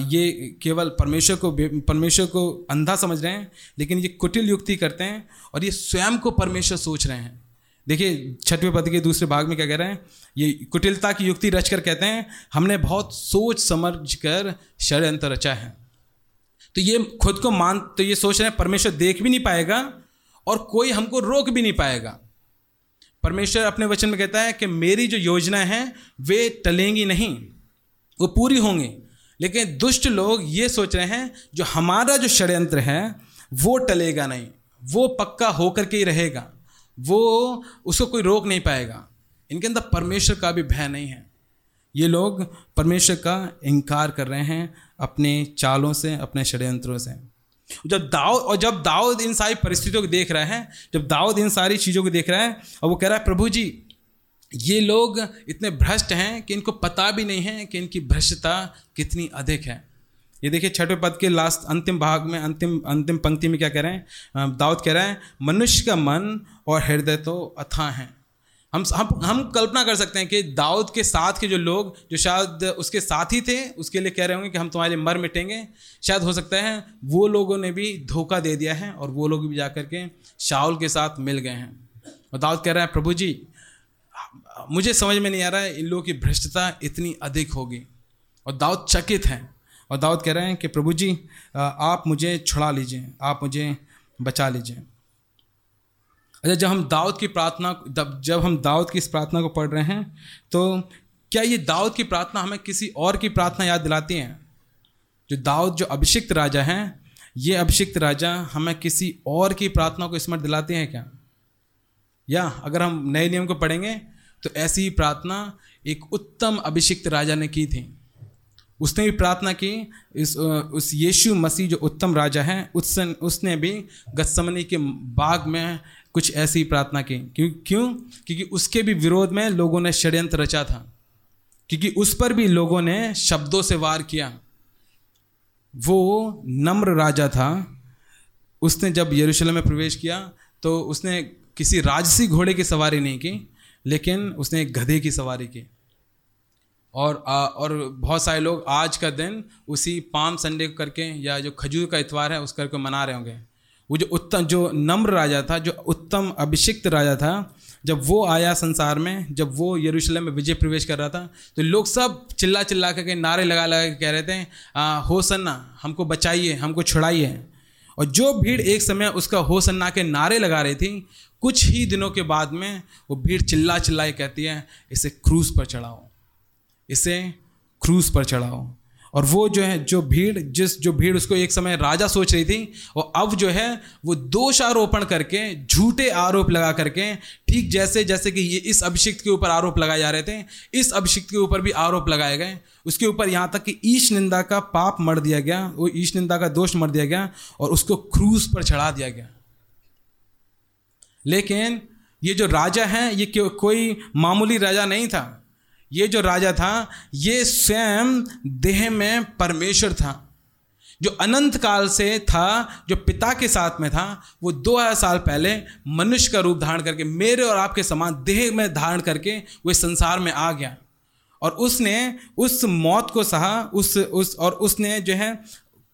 ये केवल परमेश्वर को परमेश्वर को अंधा समझ रहे हैं, लेकिन ये कुटिल युक्ति करते हैं और ये स्वयं को परमेश्वर सोच रहे हैं। देखिए, छठवें पद के दूसरे भाग में क्या कह रहे हैं? ये कुटिलता की युक्ति रच कर कहते हैं, हमने बहुत सोच समझ कर षड्यंत्र रचा है। तो ये खुद को मान तो ये सोच रहे हैं, परमेश्वर देख भी नहीं पाएगा और कोई हमको रोक भी नहीं पाएगा। परमेश्वर अपने वचन में कहता है कि मेरी जो योजना है, वे टलेंगी नहीं, वो पूरी होंगी। लेकिन दुष्ट लोग ये सोच रहे हैं, जो हमारा जो षड्यंत्र है, वो टलेगा नहीं, वो पक्का होकर के ही रहेगा, वो उसको कोई रोक नहीं पाएगा। इनके अंदर परमेश्वर का भी भय नहीं है। ये लोग परमेश्वर का इनकार कर रहे हैं, अपने चालों से, अपने षड्यंत्रों से। जब दाऊद और जब दाऊद इन सारी परिस्थितियों को देख रहे हैं, जब दाऊद इन सारी चीज़ों को देख रहे हैं, और वो कह रहा है, प्रभु जी, ये लोग इतने भ्रष्ट हैं कि इनको पता भी नहीं है कि इनकी भ्रष्टता कितनी अधिक है. ये देखिए छठे पद के लास्ट अंतिम भाग में, अंतिम अंतिम पंक्ति में क्या कह रहे हैं? दाऊद कह रहे हैं, मनुष्य का मन और हृदय तो अथाह हैं हम हम हम कल्पना कर सकते हैं कि दाऊद के साथ के जो लोग, जो शायद उसके साथ ही थे, उसके लिए कह रहे होंगे कि हम तुम्हारे मर मिटेंगे। शायद हो सकता है वो लोगों ने भी धोखा दे दिया है और वो लोग भी जा कर के शाउल के साथ मिल गए हैं। और दाऊद कह रहा है, प्रभु जी, मुझे समझ में नहीं आ रहा है, इन लोगों की भ्रष्टता इतनी अधिक होगी। और दाऊद चकित हैं और दाऊद कह रहे हैं कि, प्रभु जी आप मुझे छुड़ा लीजिए, आप मुझे बचा लीजिए। अच्छा जब हम दाऊद की प्रार्थना, जब हम दाऊद की इस प्रार्थना को पढ़ रहे हैं तो क्या ये दाऊद की प्रार्थना हमें किसी और की प्रार्थना याद दिलाती हैं? जो दाऊद, जो अभिषिक्त राजा हैं, ये अभिषिक्त राजा हमें किसी और की प्रार्थना को स्मरण दिलाते हैं क्या? या अगर हम नए नियम को पढ़ेंगे तो ऐसी ही प्रार्थना एक उत्तम अभिषिक्त राजा ने की थी। उसने भी प्रार्थना की, इस, उस यीशु मसीह जो उत्तम राजा है उस उसने भी गत्समनी के बाग में कुछ ऐसी प्रार्थना की। क्यों क्यों? क्योंकि उसके भी विरोध में लोगों ने षड्यंत्र रचा था। क्योंकि उस पर भी लोगों ने शब्दों से वार किया। वो नम्र राजा था। उसने जब यरूशलेम में प्रवेश किया तो उसने किसी राजसी घोड़े की सवारी नहीं की लेकिन उसने एक गधे की सवारी की। और आ, और बहुत सारे लोग आज का दिन उसी पाम संडे करके या जो खजूर का इतवार है उस करके मना रहे होंगे। वो जो उत्तम, जो नम्र राजा था, जो उत्तम अभिषिक्त राजा था, जब वो आया संसार में, जब वो यरूशलेम में विजय प्रवेश कर रहा था तो लोग सब चिल्ला चिल्ला करके, नारे लगा लगा के कह रहे थे हो सन्ना हमको बचाइए, हमको छुड़ाइए। और जो भीड़ एक समय उसका हो सन्ना के नारे लगा रही थी, कुछ ही दिनों के बाद में वो भीड़ चिल्ला चिल्ला कहती है, इसे क्रूज पर चढ़ाओ, इसे क्रूज पर चढ़ाओ। और वो जो है, जो भीड़, जिस, जो भीड़ उसको एक समय राजा सोच रही थी और अब जो है, वो दोषारोपण करके, झूठे आरोप लगा करके, ठीक जैसे जैसे कि ये इस अभिषिक्त के ऊपर आरोप लगाए जा रहे थे, इस अभिषिक्त के ऊपर भी आरोप लगाए गए। उसके ऊपर यहाँ तक कि ईश निंदा का पाप मर दिया गया, वो ईश निंदा का दोष मर दिया गया और उसको क्रूज पर चढ़ा दिया गया। लेकिन ये जो राजा हैं, ये कोई मामूली राजा नहीं था। ये जो राजा था, ये स्वयं देह में परमेश्वर था। जो अनंत काल से था, जो पिता के साथ में था, वो दो हज़ार साल पहले मनुष्य का रूप धारण करके, मेरे और आपके समान देह में धारण करके वो संसार में आ गया। और उसने उस मौत को सहा, उस उस, और उसने जो है,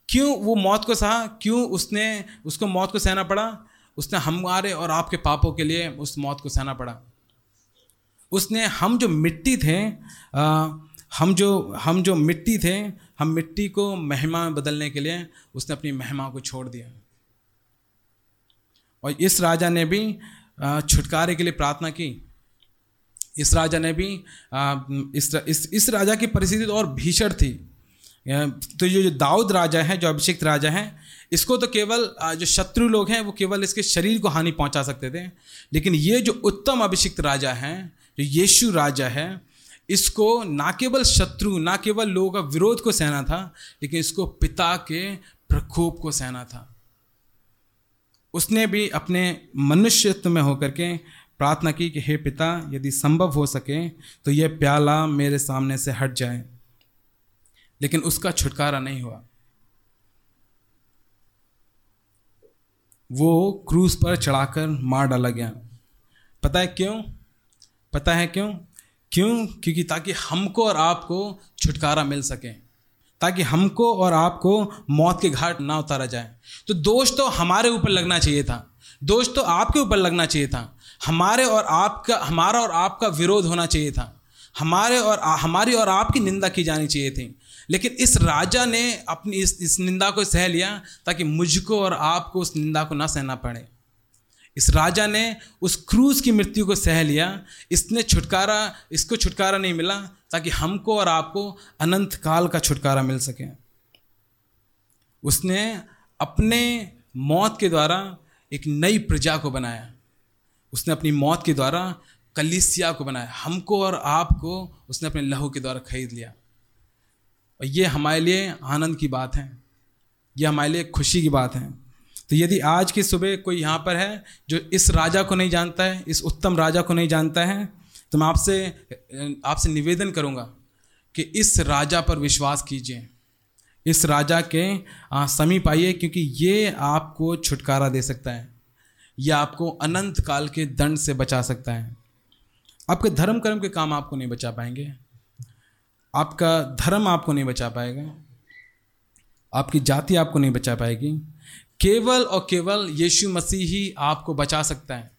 क्यों वो मौत को सहा? क्यों उसने, उसको मौत को सहना पड़ा? उसने हमारे और आपके पापों के लिए उस मौत को सहना पड़ा। उसने हम जो मिट्टी थे आ, हम जो हम जो मिट्टी थे हम मिट्टी को महिमा में बदलने के लिए उसने अपनी महिमा को छोड़ दिया। और इस राजा ने भी छुटकारे के लिए प्रार्थना की। इस राजा ने भी इस इस, इस राजा की परिस्थिति तो और भीषण थी। तो ये जो दाऊद राजा है जो अभिषिक्त राजा है इसको तो केवल जो शत्रु लोग हैं वो केवल इसके शरीर को हानि पहुँचा सकते थे। लेकिन ये जो उत्तम अभिषिक्त राजा हैं जो यीशु राजा है, इसको ना केवल शत्रु, ना केवल लोगों का विरोध को सहना था, लेकिन इसको पिता के प्रकोप को सहना था। उसने भी अपने मनुष्यत्व में होकर के प्रार्थना की कि, हे पिता, यदि संभव हो सके तो यह प्याला मेरे सामने से हट जाए। लेकिन उसका छुटकारा नहीं हुआ। वो क्रूज पर चढ़ाकर मार डाला गया। पता है क्यों? पता है क्यों? क्यों? क्योंकि ताकि हमको और आपको छुटकारा मिल सके। ताकि हमको और आपको मौत के घाट ना उतारा जाए। तो दोष तो हमारे ऊपर लगना चाहिए था। दोष तो आपके ऊपर लगना चाहिए था। हमारे और आपका, हमारा और आपका विरोध होना चाहिए था। हमारे और हमारी और आपकी निंदा की जानी चाहिए थी। लेकिन इस राजा ने अपनी इस इस निंदा को सह लिया ताकि मुझको और आपको उस निंदा को ना सहना पड़े। इस राजा ने उस क्रूज की मृत्यु को सह लिया। इसने छुटकारा, इसको छुटकारा नहीं मिला ताकि हमको और आपको अनंत काल का छुटकारा मिल सके। उसने अपने मौत के द्वारा एक नई प्रजा को बनाया। उसने अपनी मौत के द्वारा कलिसिया को बनाया। हमको और आपको उसने अपने लहू के द्वारा खरीद लिया। और ये हमारे लिए आनंद की बात है। यह हमारे लिए खुशी की बात है। तो यदि आज की सुबह कोई यहाँ पर है जो इस राजा को नहीं जानता है, इस उत्तम राजा को नहीं जानता है तो मैं आपसे आपसे निवेदन करूँगा कि इस राजा पर विश्वास कीजिए। इस राजा के समीप आइए क्योंकि ये आपको छुटकारा दे सकता है। ये आपको अनंत काल के दंड से बचा सकता है। आपके धर्म कर्म के काम आपको नहीं बचा पाएँगे। आपका धर्म आपको नहीं बचा पाएगा। आपकी जाति आपको नहीं बचा पाएगी। केवल और केवल यीशु मसीह ही आपको बचा सकता है।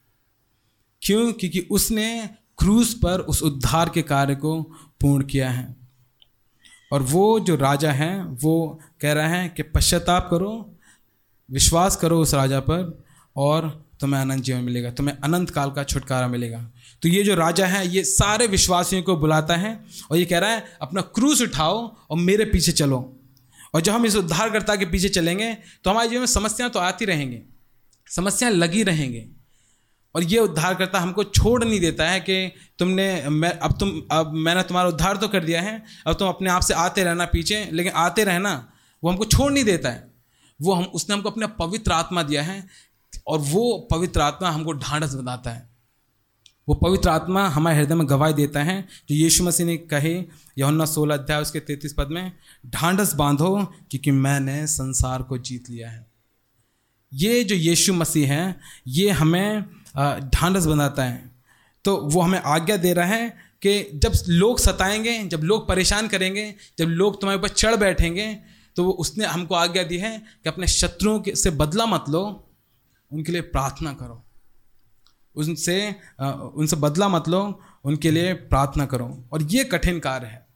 क्यों? क्योंकि उसने क्रूस पर उस उद्धार के कार्य को पूर्ण किया है। और वो जो राजा हैं, वो कह रहे हैं कि पश्चाताप करो, विश्वास करो उस राजा पर और तुम्हें अनंत जीवन मिलेगा, तुम्हें अनंत काल का छुटकारा मिलेगा। तो ये जो राजा है, ये सारे विश्वासियों को बुलाता है और ये कह रहा है, अपना क्रूस उठाओ और मेरे पीछे चलो। और जब हम इस उद्धारकर्ता के पीछे चलेंगे तो हमारे जीवन में समस्याएँ तो आती रहेंगी। समस्याएँ लगी रहेंगी। और ये उद्धारकर्ता हमको छोड़ नहीं देता है कि तुमने, मैं, अब तुम, अब मैंने तुम्हारा उद्धार तो कर दिया है, अब तुम अपने आप से आते रहना पीछे, लेकिन आते रहना वो हमको छोड़ नहीं देता है। वो हम, उसने हमको अपना पवित्र आत्मा दिया है और वो पवित्र आत्मा हमको ढांढस बनाता है। वो पवित्र आत्मा हमारे हृदय में गवाही देता है। जो यीशु मसीह ने कहे यौना सोलह अध्याय उसके तैतीस पद में, ढांढस बांधो क्योंकि मैंने संसार को जीत लिया है। ये जो यीशु मसीह है, ये हमें ढांढस बनाता है। तो वो हमें आज्ञा दे रहा है कि जब लोग सताएँगे, जब लोग परेशान करेंगे, जब लोग तुम्हारे ऊपर चढ़ बैठेंगे तो वो उसने हमको आज्ञा दी है कि अपने शत्रुओं के से बदला मत लो, उनके लिए प्रार्थना करो। उनसे उनसे बदला मत लो, उनके लिए प्रार्थना करो। और ये कठिन कार्य है।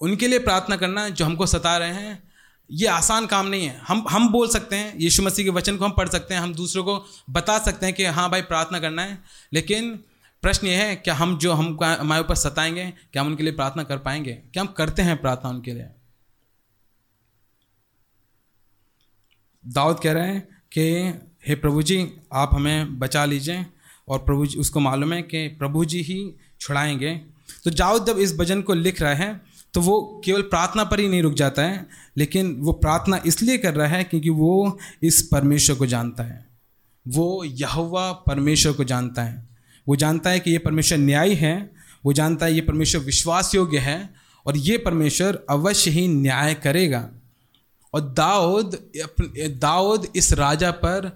उनके लिए प्रार्थना करना जो हमको सता रहे हैं, ये आसान काम नहीं है। हम हम बोल सकते हैं, यीशु मसीह के वचन को हम पढ़ सकते हैं, हम दूसरों को बता सकते हैं कि हाँ भाई, प्रार्थना करना है। लेकिन प्रश्न ये है, क्या हम जो हम हमारे ऊपर सताएँगे, क्या हम उनके लिए प्रार्थना कर पाएँगे? क्या हम करते हैं प्रार्थना उनके लिए? दाऊद कह रहे हैं कि हे प्रभु जी आप हमें बचा लीजिए और प्रभु जी, उसको मालूम है कि प्रभु जी ही छुड़ाएँगे। तो जाऊद जब इस भजन को लिख रहा है तो वो केवल प्रार्थना पर ही नहीं रुक जाता है, लेकिन वो प्रार्थना इसलिए कर रहा है क्योंकि वो इस परमेश्वर को जानता है। वो यहवा परमेश्वर को जानता है। वो जानता है कि ये परमेश्वर न्यायी है, वो जानता है ये परमेश्वर विश्वास योग्य है और ये परमेश्वर अवश्य ही न्याय करेगा। और दाऊद दाऊद इस राजा पर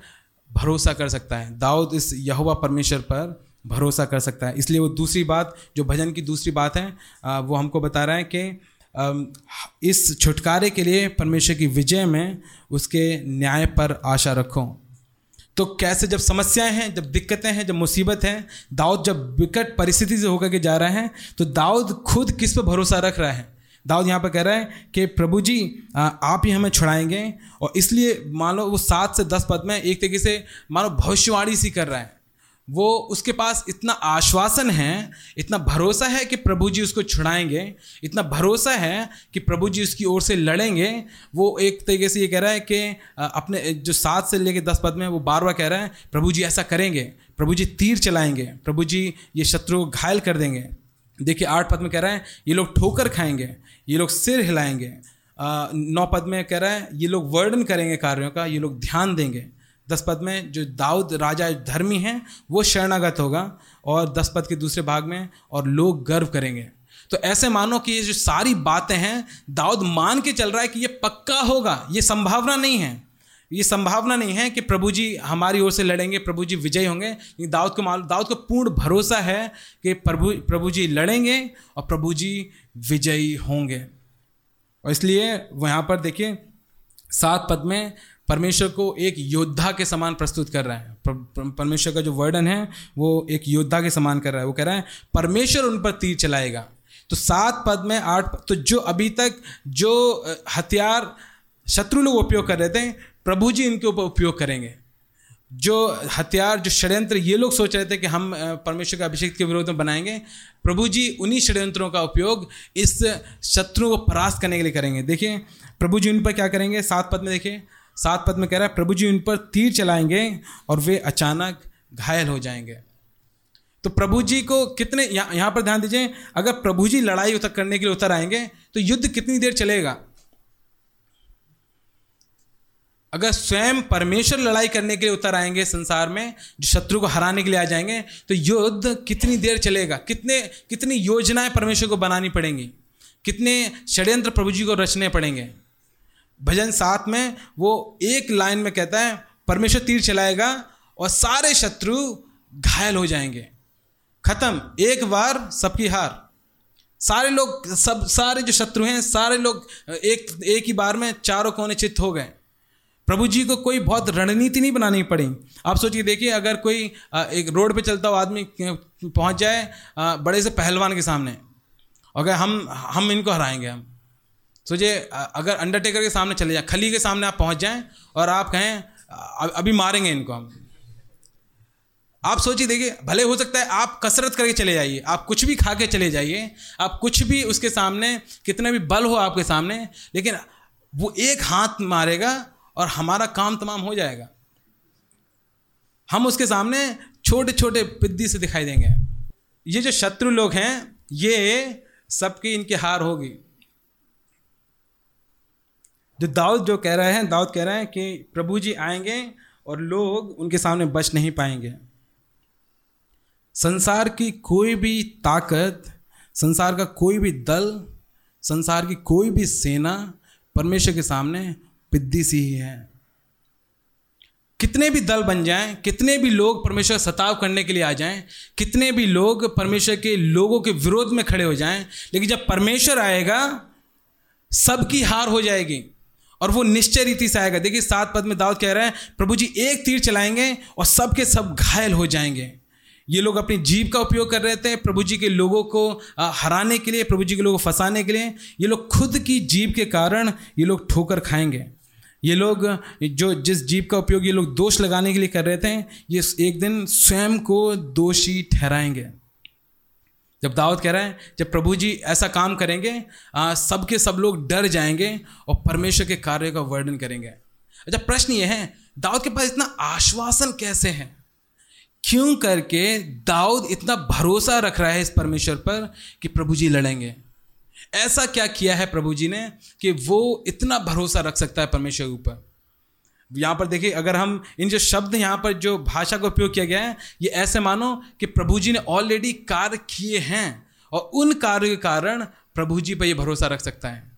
भरोसा कर सकता है। दाऊद इस यहुआ परमेश्वर पर भरोसा कर सकता है। इसलिए वो दूसरी बात, जो भजन की दूसरी बात है वो हमको बता रहा है कि इस छुटकारे के लिए परमेश्वर की विजय में उसके न्याय पर आशा रखो। तो कैसे जब समस्याएँ हैं, जब दिक्कतें हैं, जब मुसीबत है, दाऊद जब विकट परिस्थिति से होकर के जा रहा है तो दाऊद खुद किस पर भरोसा रख रहा है? दाऊद यहाँ पर कह रहा है कि प्रभु जी आप ही हमें छुड़ाएँगे और इसलिए मान लो वो सात से दस पद में एक तरीके से मानो भविष्यवाणी सी कर रहा है। वो उसके पास इतना आश्वासन है, इतना भरोसा है कि प्रभु जी उसको छुड़ाएँगे, इतना भरोसा है कि प्रभु जी उसकी ओर से लड़ेंगे। वो एक तरीके से ये कह रहा है कि अपने, जो सात से लेकर दस पद में वो बार बार कह रहा है, प्रभु जी ऐसा करेंगे, प्रभु जी तीर चलाएँगे, प्रभु जी ये शत्रु को घायल कर देंगे। देखिए, आठ पद में कह रहे हैं, ये लोग ठोकर खाएँगे, ये लोग सिर हिलाएँगे नौ पद में कह रहा है, ये लोग वर्णन करेंगे कार्यों का, ये लोग ध्यान देंगे। दस पद में जो दाऊद राजा धर्मी हैं, वो शरणागत होगा और दस पद के दूसरे भाग में और लोग गर्व करेंगे। तो ऐसे मानो कि ये जो सारी बातें हैं, दाऊद मान के चल रहा है कि ये पक्का होगा, ये संभावना नहीं है। ये संभावना नहीं है कि प्रभु जी हमारी ओर से लड़ेंगे, प्रभु जी विजयी होंगे। दाऊद को मालूम, दाऊद को पूर्ण भरोसा है कि प्रभु प्रभु जी लड़ेंगे और प्रभु जी विजयी होंगे। और इसलिए वो यहाँ पर देखिए, सात पद में परमेश्वर को एक योद्धा के समान प्रस्तुत कर रहा है। परमेश्वर का जो वर्णन है, वो एक योद्धा के समान कर रहा है। वो कह रहा है, परमेश्वर उन पर तीर चलाएगा। तो सात पद में आठ तो जो अभी तक जो हथियार, शत्रु लोग उपयोग कर रहे थे प्रभु जी इनके ऊपर उपयोग करेंगे। जो हथियार, जो षड्यंत्र, ये लोग सोच रहे थे कि हम परमेश्वर के अभिषेक के विरोध में बनाएँगे। प्रभु जी उन्हीं षड्यंत्रों का उपयोग इस शत्रु को परास्त करने के लिए करेंगे। देखिए, प्रभु जी उन पर क्या करेंगे? सात पद में देखिए, सात पद में कह रहा है, प्रभु जी उन पर तीर चलाएँगे और वे अचानक घायल हो जाएँगे। तो प्रभु जी को कितने, यहाँ यहाँ पर ध्यान दीजिए, अगर प्रभु जी लड़ाई उतर करने के लिए उतर आएँगे तो युद्ध कितनी देर चलेगा? अगर स्वयं परमेश्वर लड़ाई करने के लिए उतर आएँगे संसार में जो शत्रु को हराने के लिए आ जाएँगे तो युद्ध कितनी देर चलेगा? कितने, कितनी योजनाएँ परमेश्वर को बनानी पड़ेंगी? कितने षड्यंत्र प्रभु जी को रचने पड़ेंगे? भजन सात में वो एक लाइन में कहता है, परमेश्वर तीर चलाएगा और सारे शत्रु घायल हो जाएँगे। खत्म। एक बार सबकी हार। सारे लोग, सब, सारे जो शत्रु हैं, सारे लोग एक एक ही बार में चारों कोने चित्त हो गए। प्रभु जी को कोई बहुत रणनीति नहीं बनानी पड़ी। आप सोचिए, देखिए, अगर कोई एक रोड पे चलता हुआ आदमी पहुँच जाए बड़े से पहलवान के सामने अगर हम हम इनको हराएँगे हम। सोचिए अगर अंडरटेकर के सामने चले जाए, खली के सामने आप पहुँच जाएँ, और आप कहें अभी मारेंगे इनको हम। आप सोचिए, देखिए, भले हो सकता है आप कसरत करके चले जाइए, आप कुछ भी खा के चले जाइए, आप कुछ भी उसके सामने, कितना भी बल हो आपके सामने, लेकिन वो एक हाथ मारेगा और हमारा काम तमाम हो जाएगा। हम उसके सामने छोटे छोटे पिद्दी से दिखाई देंगे। ये जो शत्रु लोग हैं, ये सबकी इनकी हार होगी। जो दाऊद जो कह रहे हैं, दाऊद कह रहे हैं कि प्रभु जी आएँगे और लोग उनके सामने बच नहीं पाएँगे। संसार की कोई भी ताकत, संसार का कोई भी दल, संसार की कोई भी सेना परमेश्वर के सामने पिद्दी सी ही है। कितने भी दल बन जाएँ, कितने भी लोग परमेश्वर सताव करने के लिए आ जाएँ, कितने भी लोग परमेश्वर के लोगों के विरोध में खड़े हो जाएँ, लेकिन जब परमेश्वर आएगा, सबकी हार हो जाएगी और वो निश्चय रीति से आएगा। देखिए, सात पद में दाऊद कह रहे हैं, प्रभु जी, एक तीर चलाएँगे और सबके सब घायल हो जाएँगे। ये लोग अपनी जीव का उपयोग कर रहे थे प्रभु जी के लोगों को हराने के लिए, प्रभु जी के लोगों को फंसाने के लिए। ये लोग खुद की जीव के कारण ये लोग ठोकर खाएँगे। ये लोग, जो जिस जीप का उपयोग ये लोग दोष लगाने के लिए कर रहे थे, ये एक दिन स्वयं को दोषी ठहराएँगे। जब दावत कह रहे हैं, जब प्रभु जी ऐसा काम करेंगे सबके सब लोग डर जाएँगे और परमेश्वर के कार्य का वर्णन करेंगे। अच्छा प्रश्न ये है, दाऊद के पास इतना आश्वासन कैसे है? क्यों करके दाऊद इतना भरोसा रख रहा है इस परमेश्वर पर कि प्रभु जी लड़ेंगे? ऐसा क्या किया है प्रभु जी ने कि वो इतना भरोसा रख सकता है परमेश्वर के ऊपर? यहाँ पर देखिए, अगर हम इन जो शब्द यहाँ पर जो भाषा का उपयोग किया गया है, ये ऐसे मानो कि प्रभु जी ने ऑलरेडी कार्य किए हैं और उन कार्य के कारण प्रभु जी पर यह भरोसा रख सकता है।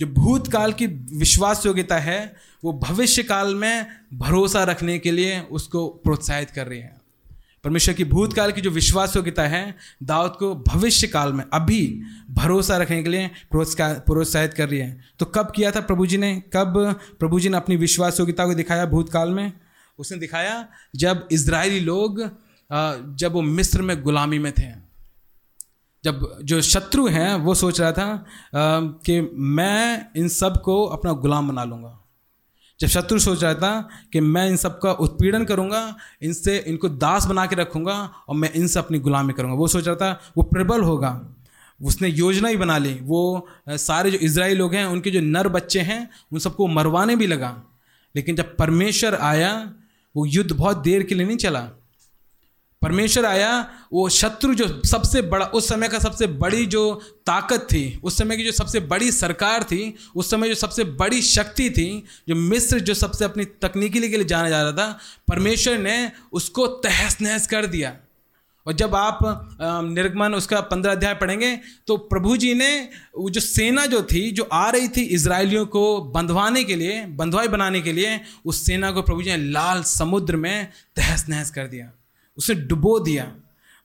जो भूतकाल की विश्वास योग्यता है, वो भविष्य काल में भरोसा रखने के लिए उसको प्रोत्साहित कर रही है। परमेश्वर की भूतकाल की जो विश्वास योग्यता है, दाऊद को भविष्य काल में अभी भरोसा रखने के लिए प्रोत्साहित कर रही है। तो कब किया था प्रभु जी ने? कब प्रभु जी ने अपनी विश्वास योग्यता को दिखाया भूतकाल में? उसने दिखाया जब इसराइली लोग जब वो मिस्र में गुलामी में थे। जब जो शत्रु हैं, वो सोच रहा था कि मैं इन सबको अपना गुलाम बना लूँगा। जब शत्रु सोच रहा था कि मैं इन सब का उत्पीड़न करूँगा, इनसे, इनको दास बना के रखूँगा और मैं इनसे अपनी गुलामी करूँगा। वो सोच रहा था, वो प्रबल होगा। उसने योजना ही बना ली। वो सारे जो इसराइल लोग हैं, उनके जो नर बच्चे हैं, उन सबको मरवाने भी लगा। लेकिन जब परमेश्वर आया, वो युद्ध बहुत देर के लिए नहीं चला। परमेश्वर आया, वो शत्रु जो सबसे बड़ा, उस समय का सबसे बड़ी जो ताकत थी, उस समय की जो सबसे बड़ी सरकार थी, उस समय जो सबसे बड़ी शक्ति थी, जो मिस्र जो सबसे अपनी तकनीकी के लिए जाना जा रहा था, परमेश्वर ने उसको तहस नहस कर दिया। और जब आप निर्गमन उसका पंद्रह अध्याय पढ़ेंगे तो प्रभु जी ने वो जो सेना जो थी, जो आ रही थी इसराइलियों को बंधवाने के लिए, बंधवाई बनाने के लिए, उस सेना को प्रभु जी ने लाल समुद्र में तहस नहस कर दिया। उसे डुबो दिया।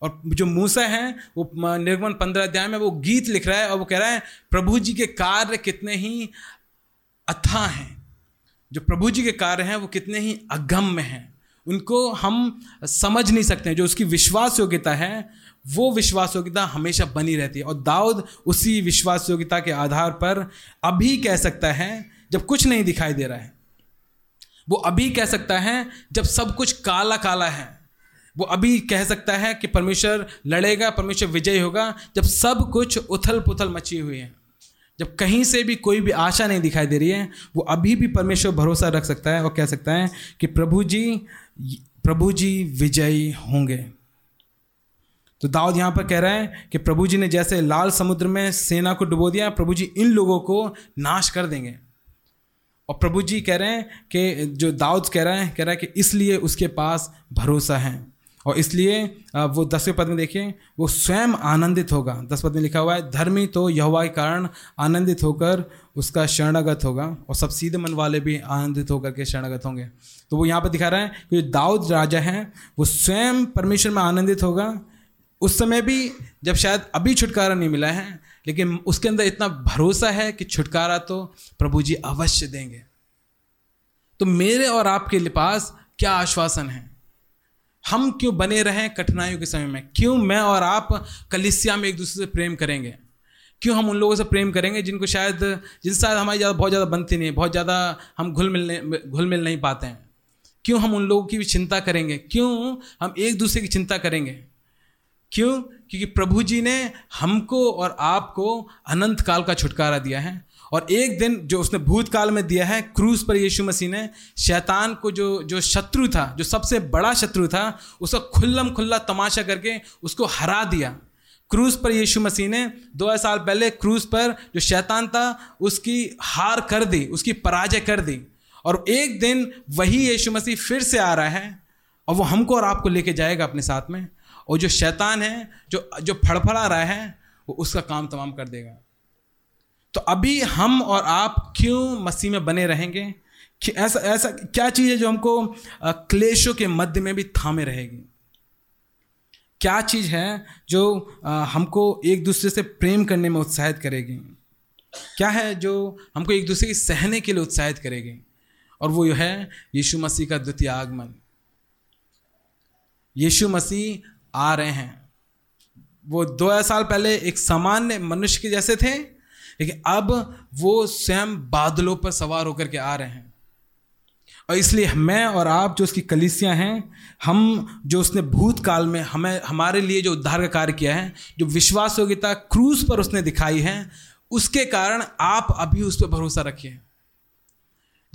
और जो मूसा है, वो निर्गमन पंद्रह अध्याय में वो गीत लिख रहा है और वो कह रहा है, प्रभु जी के कार्य कितने ही अथा हैं। जो प्रभु जी के कार्य हैं, वो कितने ही अगम्य हैं। उनको हम समझ नहीं सकते जो उसकी विश्वास योग्यता है, वो विश्वास योग्यता हमेशा बनी रहती है। और दाऊद उसी विश्वास योग्यता के आधार पर अभी कह सकता है, जब कुछ नहीं दिखाई दे रहा है। वो अभी कह सकता है, जब सब कुछ काला काला है। वो अभी कह सकता है कि परमेश्वर लड़ेगा, परमेश्वर विजय होगा, जब सब कुछ उथल पुथल मची हुई है। जब कहीं से भी कोई भी आशा नहीं दिखाई दे रही है, वो अभी भी परमेश्वर भरोसा रख सकता है और कह सकता है कि प्रभु जी प्रभु जी विजयी होंगे। तो दाऊद यहाँ पर कह रहा है कि प्रभु जी ने जैसे लाल समुद्र में सेना को डुबो दिया, प्रभु जी इन लोगों को नाश कर देंगे। और प्रभु जी कह रहे हैं कि जो दाऊद कह रहे हैं, कह रहा है कि इसलिए उसके पास भरोसा है। और इसलिए वो दसवें पद में देखिए, वो स्वयं आनंदित होगा। दस पद में लिखा हुआ है, धर्मी तो यहोवा के कारण आनंदित होकर उसका शरणागत होगा और सब सीधे मन वाले भी आनंदित होकर के शरणागत होंगे। तो वो यहाँ पर दिखा रहा है कि दाऊद राजा हैं, वो स्वयं परमेश्वर में आनंदित होगा। उस समय भी जब शायद अभी छुटकारा नहीं मिला है, लेकिन उसके अंदर इतना भरोसा है कि छुटकारा तो प्रभु जी अवश्य देंगे। तो मेरे और आपके पास क्या आश्वासन है? हम क्यों बने रहें कठिनाइयों के समय में? क्यों मैं और आप कलिसिया में एक दूसरे से प्रेम करेंगे? क्यों हम उन लोगों से प्रेम करेंगे जिनको शायद, जिनसे शायद हमारी ज़्यादा, बहुत ज़्यादा बनती नहीं है बहुत ज़्यादा हम घुल मिलने, घुल मिल नहीं पाते हैं? क्यों हम उन लोगों की भी चिंता करेंगे? क्यों हम एक दूसरे की चिंता करेंगे? क्यों? क्योंकि प्रभु जी ने हमको और आपको अनंत काल का छुटकारा दिया है। और एक दिन जो उसने भूतकाल में दिया है क्रूज पर यीशु मसीह ने, शैतान को जो जो शत्रु था, जो सबसे बड़ा शत्रु था, उसका खुल्लम खुल्ला तमाशा करके उसको हरा दिया। क्रूज पर यीशु मसीह ने, दो साल पहले क्रूज पर जो शैतान था, उसकी हार कर दी, उसकी पराजय कर दी। और एक दिन वही यीशु मसीह फिर से आ रहा है, और वो हमको और आपको लेके जाएगा अपने साथ में। और जो शैतान है, जो जो फड़फड़ा रहा है, वो उसका काम तमाम कर देगा। तो अभी हम और आप क्यों मसीह में बने रहेंगे? कि ऐसा ऐसा क्या चीज़ है जो हमको क्लेशों के मध्य में भी थामे रहेगी? क्या चीज़ है जो हमको एक दूसरे से प्रेम करने में उत्साहित करेगी? क्या है जो हमको एक दूसरे की सहने के लिए उत्साहित करेगी? और वो है यीशु मसीह का द्वितीय आगमन। यीशु मसीह आ रहे हैं। वो दो साल पहले एक सामान्य मनुष्य के जैसे थे लेकिन अब वो स्वयं बादलों पर सवार होकर के आ रहे हैं। और इसलिए मैं और आप जो उसकी कलिसियाँ हैं, हम जो उसने भूतकाल में हमें, हमारे लिए जो उद्धार का कार्य किया है, जो विश्वास योग्यता क्रूज पर उसने दिखाई है, उसके कारण आप अभी उस पर भरोसा रखिए।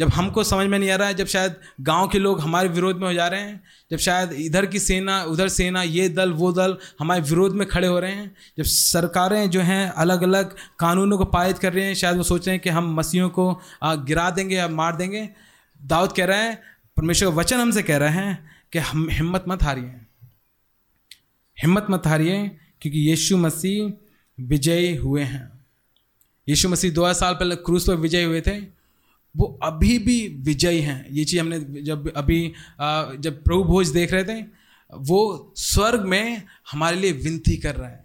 जब हमको समझ में नहीं आ रहा है, जब शायद गाँव के लोग हमारे विरोध में हो जा रहे हैं, जब शायद इधर की सेना, उधर सेना, ये दल, वो दल हमारे विरोध में खड़े हो रहे हैं, जब सरकारें जो हैं अलग अलग कानूनों को पारित कर रही हैं, शायद वो सोच रहे हैं कि हम मसीहों को गिरा देंगे या मार देंगे। दाऊद कह रहा है, परमेश्वर वचन हमसे कह रहे हैं कि हम हिम्मत मत हारिए। हिम्मत मत हारिए, क्योंकि यीशु मसीह विजयी हुए हैं। यीशु मसीह दो साल पहले क्रूस पर विजय हुए थे। वो अभी भी विजयी हैं। ये चीज़ हमने जब अभी जब प्रभु भोज देख रहे थे, वो स्वर्ग में हमारे लिए विनती कर रहा है।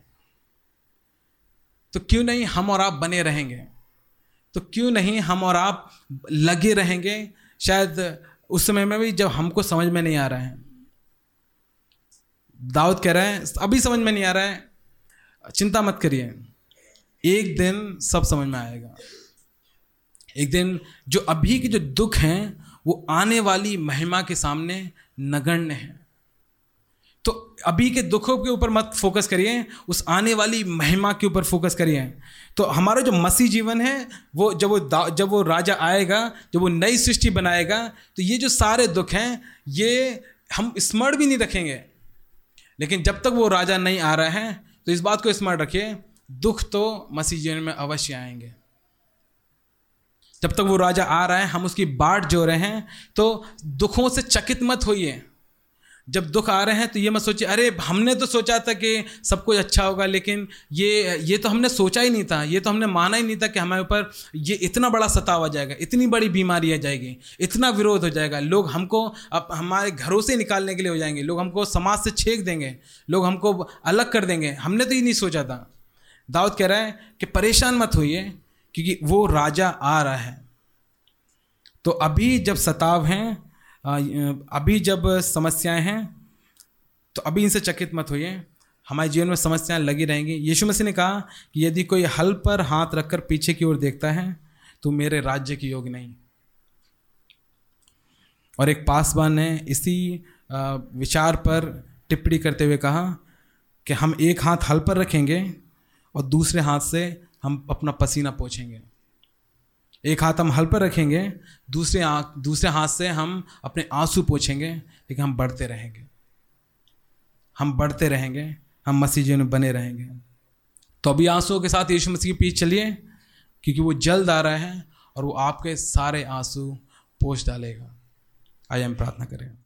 तो क्यों नहीं हम और आप बने रहेंगे? तो क्यों नहीं हम और आप लगे रहेंगे? शायद उस समय में भी जब हमको समझ में नहीं आ रहा है। दाऊद कह रहे हैं, अभी समझ में नहीं आ रहा है। चिंता मत करिए, एक दिन सब समझ में आएगा। एक दिन जो अभी के जो दुख हैं, वो आने वाली महिमा के सामने नगण्य हैं। तो अभी के दुखों के ऊपर मत फोकस करिए, उस आने वाली महिमा के ऊपर फोकस करिए। तो हमारा जो मसीह जीवन है, वो जब वो जब वो राजा आएगा, जब वो नई सृष्टि बनाएगा तो ये जो सारे दुख हैं, ये हम स्मरण भी नहीं रखेंगे। लेकिन जब तक वो राजा नहीं आ रहा है तो इस बात को स्मरण रखिए, दुख तो मसीह जीवन में अवश्य आएँगे। जब तक वो राजा आ रहा है, हम उसकी बाट जो रहे हैं तो दुखों से चकित मत होइए। जब दुख आ रहे हैं तो ये मत सोचिए, अरे, हमने तो सोचा था कि सब कुछ अच्छा होगा, लेकिन ये ये तो हमने सोचा ही नहीं था, ये तो हमने माना ही नहीं था कि हमारे ऊपर ये इतना बड़ा सताव आ जाएगा, इतनी बड़ी बीमारी आ जाएगी, इतना विरोध हो जाएगा। लोग हमको अब हमारे घरों से निकालने के लिए हो जाएँगे, लोग हमको समाज से छेक देंगे, लोग हमको अलग कर देंगे। हमने तो ये नहीं सोचा था। दाऊद कह रहा है कि परेशान मत होइए क्योंकि वो राजा आ रहा है। तो अभी जब सताव हैं अभी जब समस्याएँ हैं तो अभी इनसे चकित मत होइए। हमारे जीवन में समस्याएँ लगी रहेंगी। यीशु मसीह ने कहा कि यदि कोई हल पर हाथ रखकर पीछे की ओर देखता है तो मेरे राज्य की योग नहीं। और एक पासवान ने इसी विचार पर टिप्पणी करते हुए कहा कि हम एक हाथ हल पर रखेंगे और दूसरे हाथ से हम अपना पसीना पोछेंगे। एक हाथ हम हल पर रखेंगे, दूसरे आँख दूसरे हाथ से हम अपने आँसू पोछेंगे, लेकिन हम बढ़ते रहेंगे। हम बढ़ते रहेंगे, हम मसीह में बने रहेंगे। तो अभी आंसुओं के साथ यीशु मसीह के पीछे चलिए, क्योंकि वो जल्द आ रहा है और वो आपके सारे आँसू पोछ डालेगा। आइए हम प्रार्थना करें।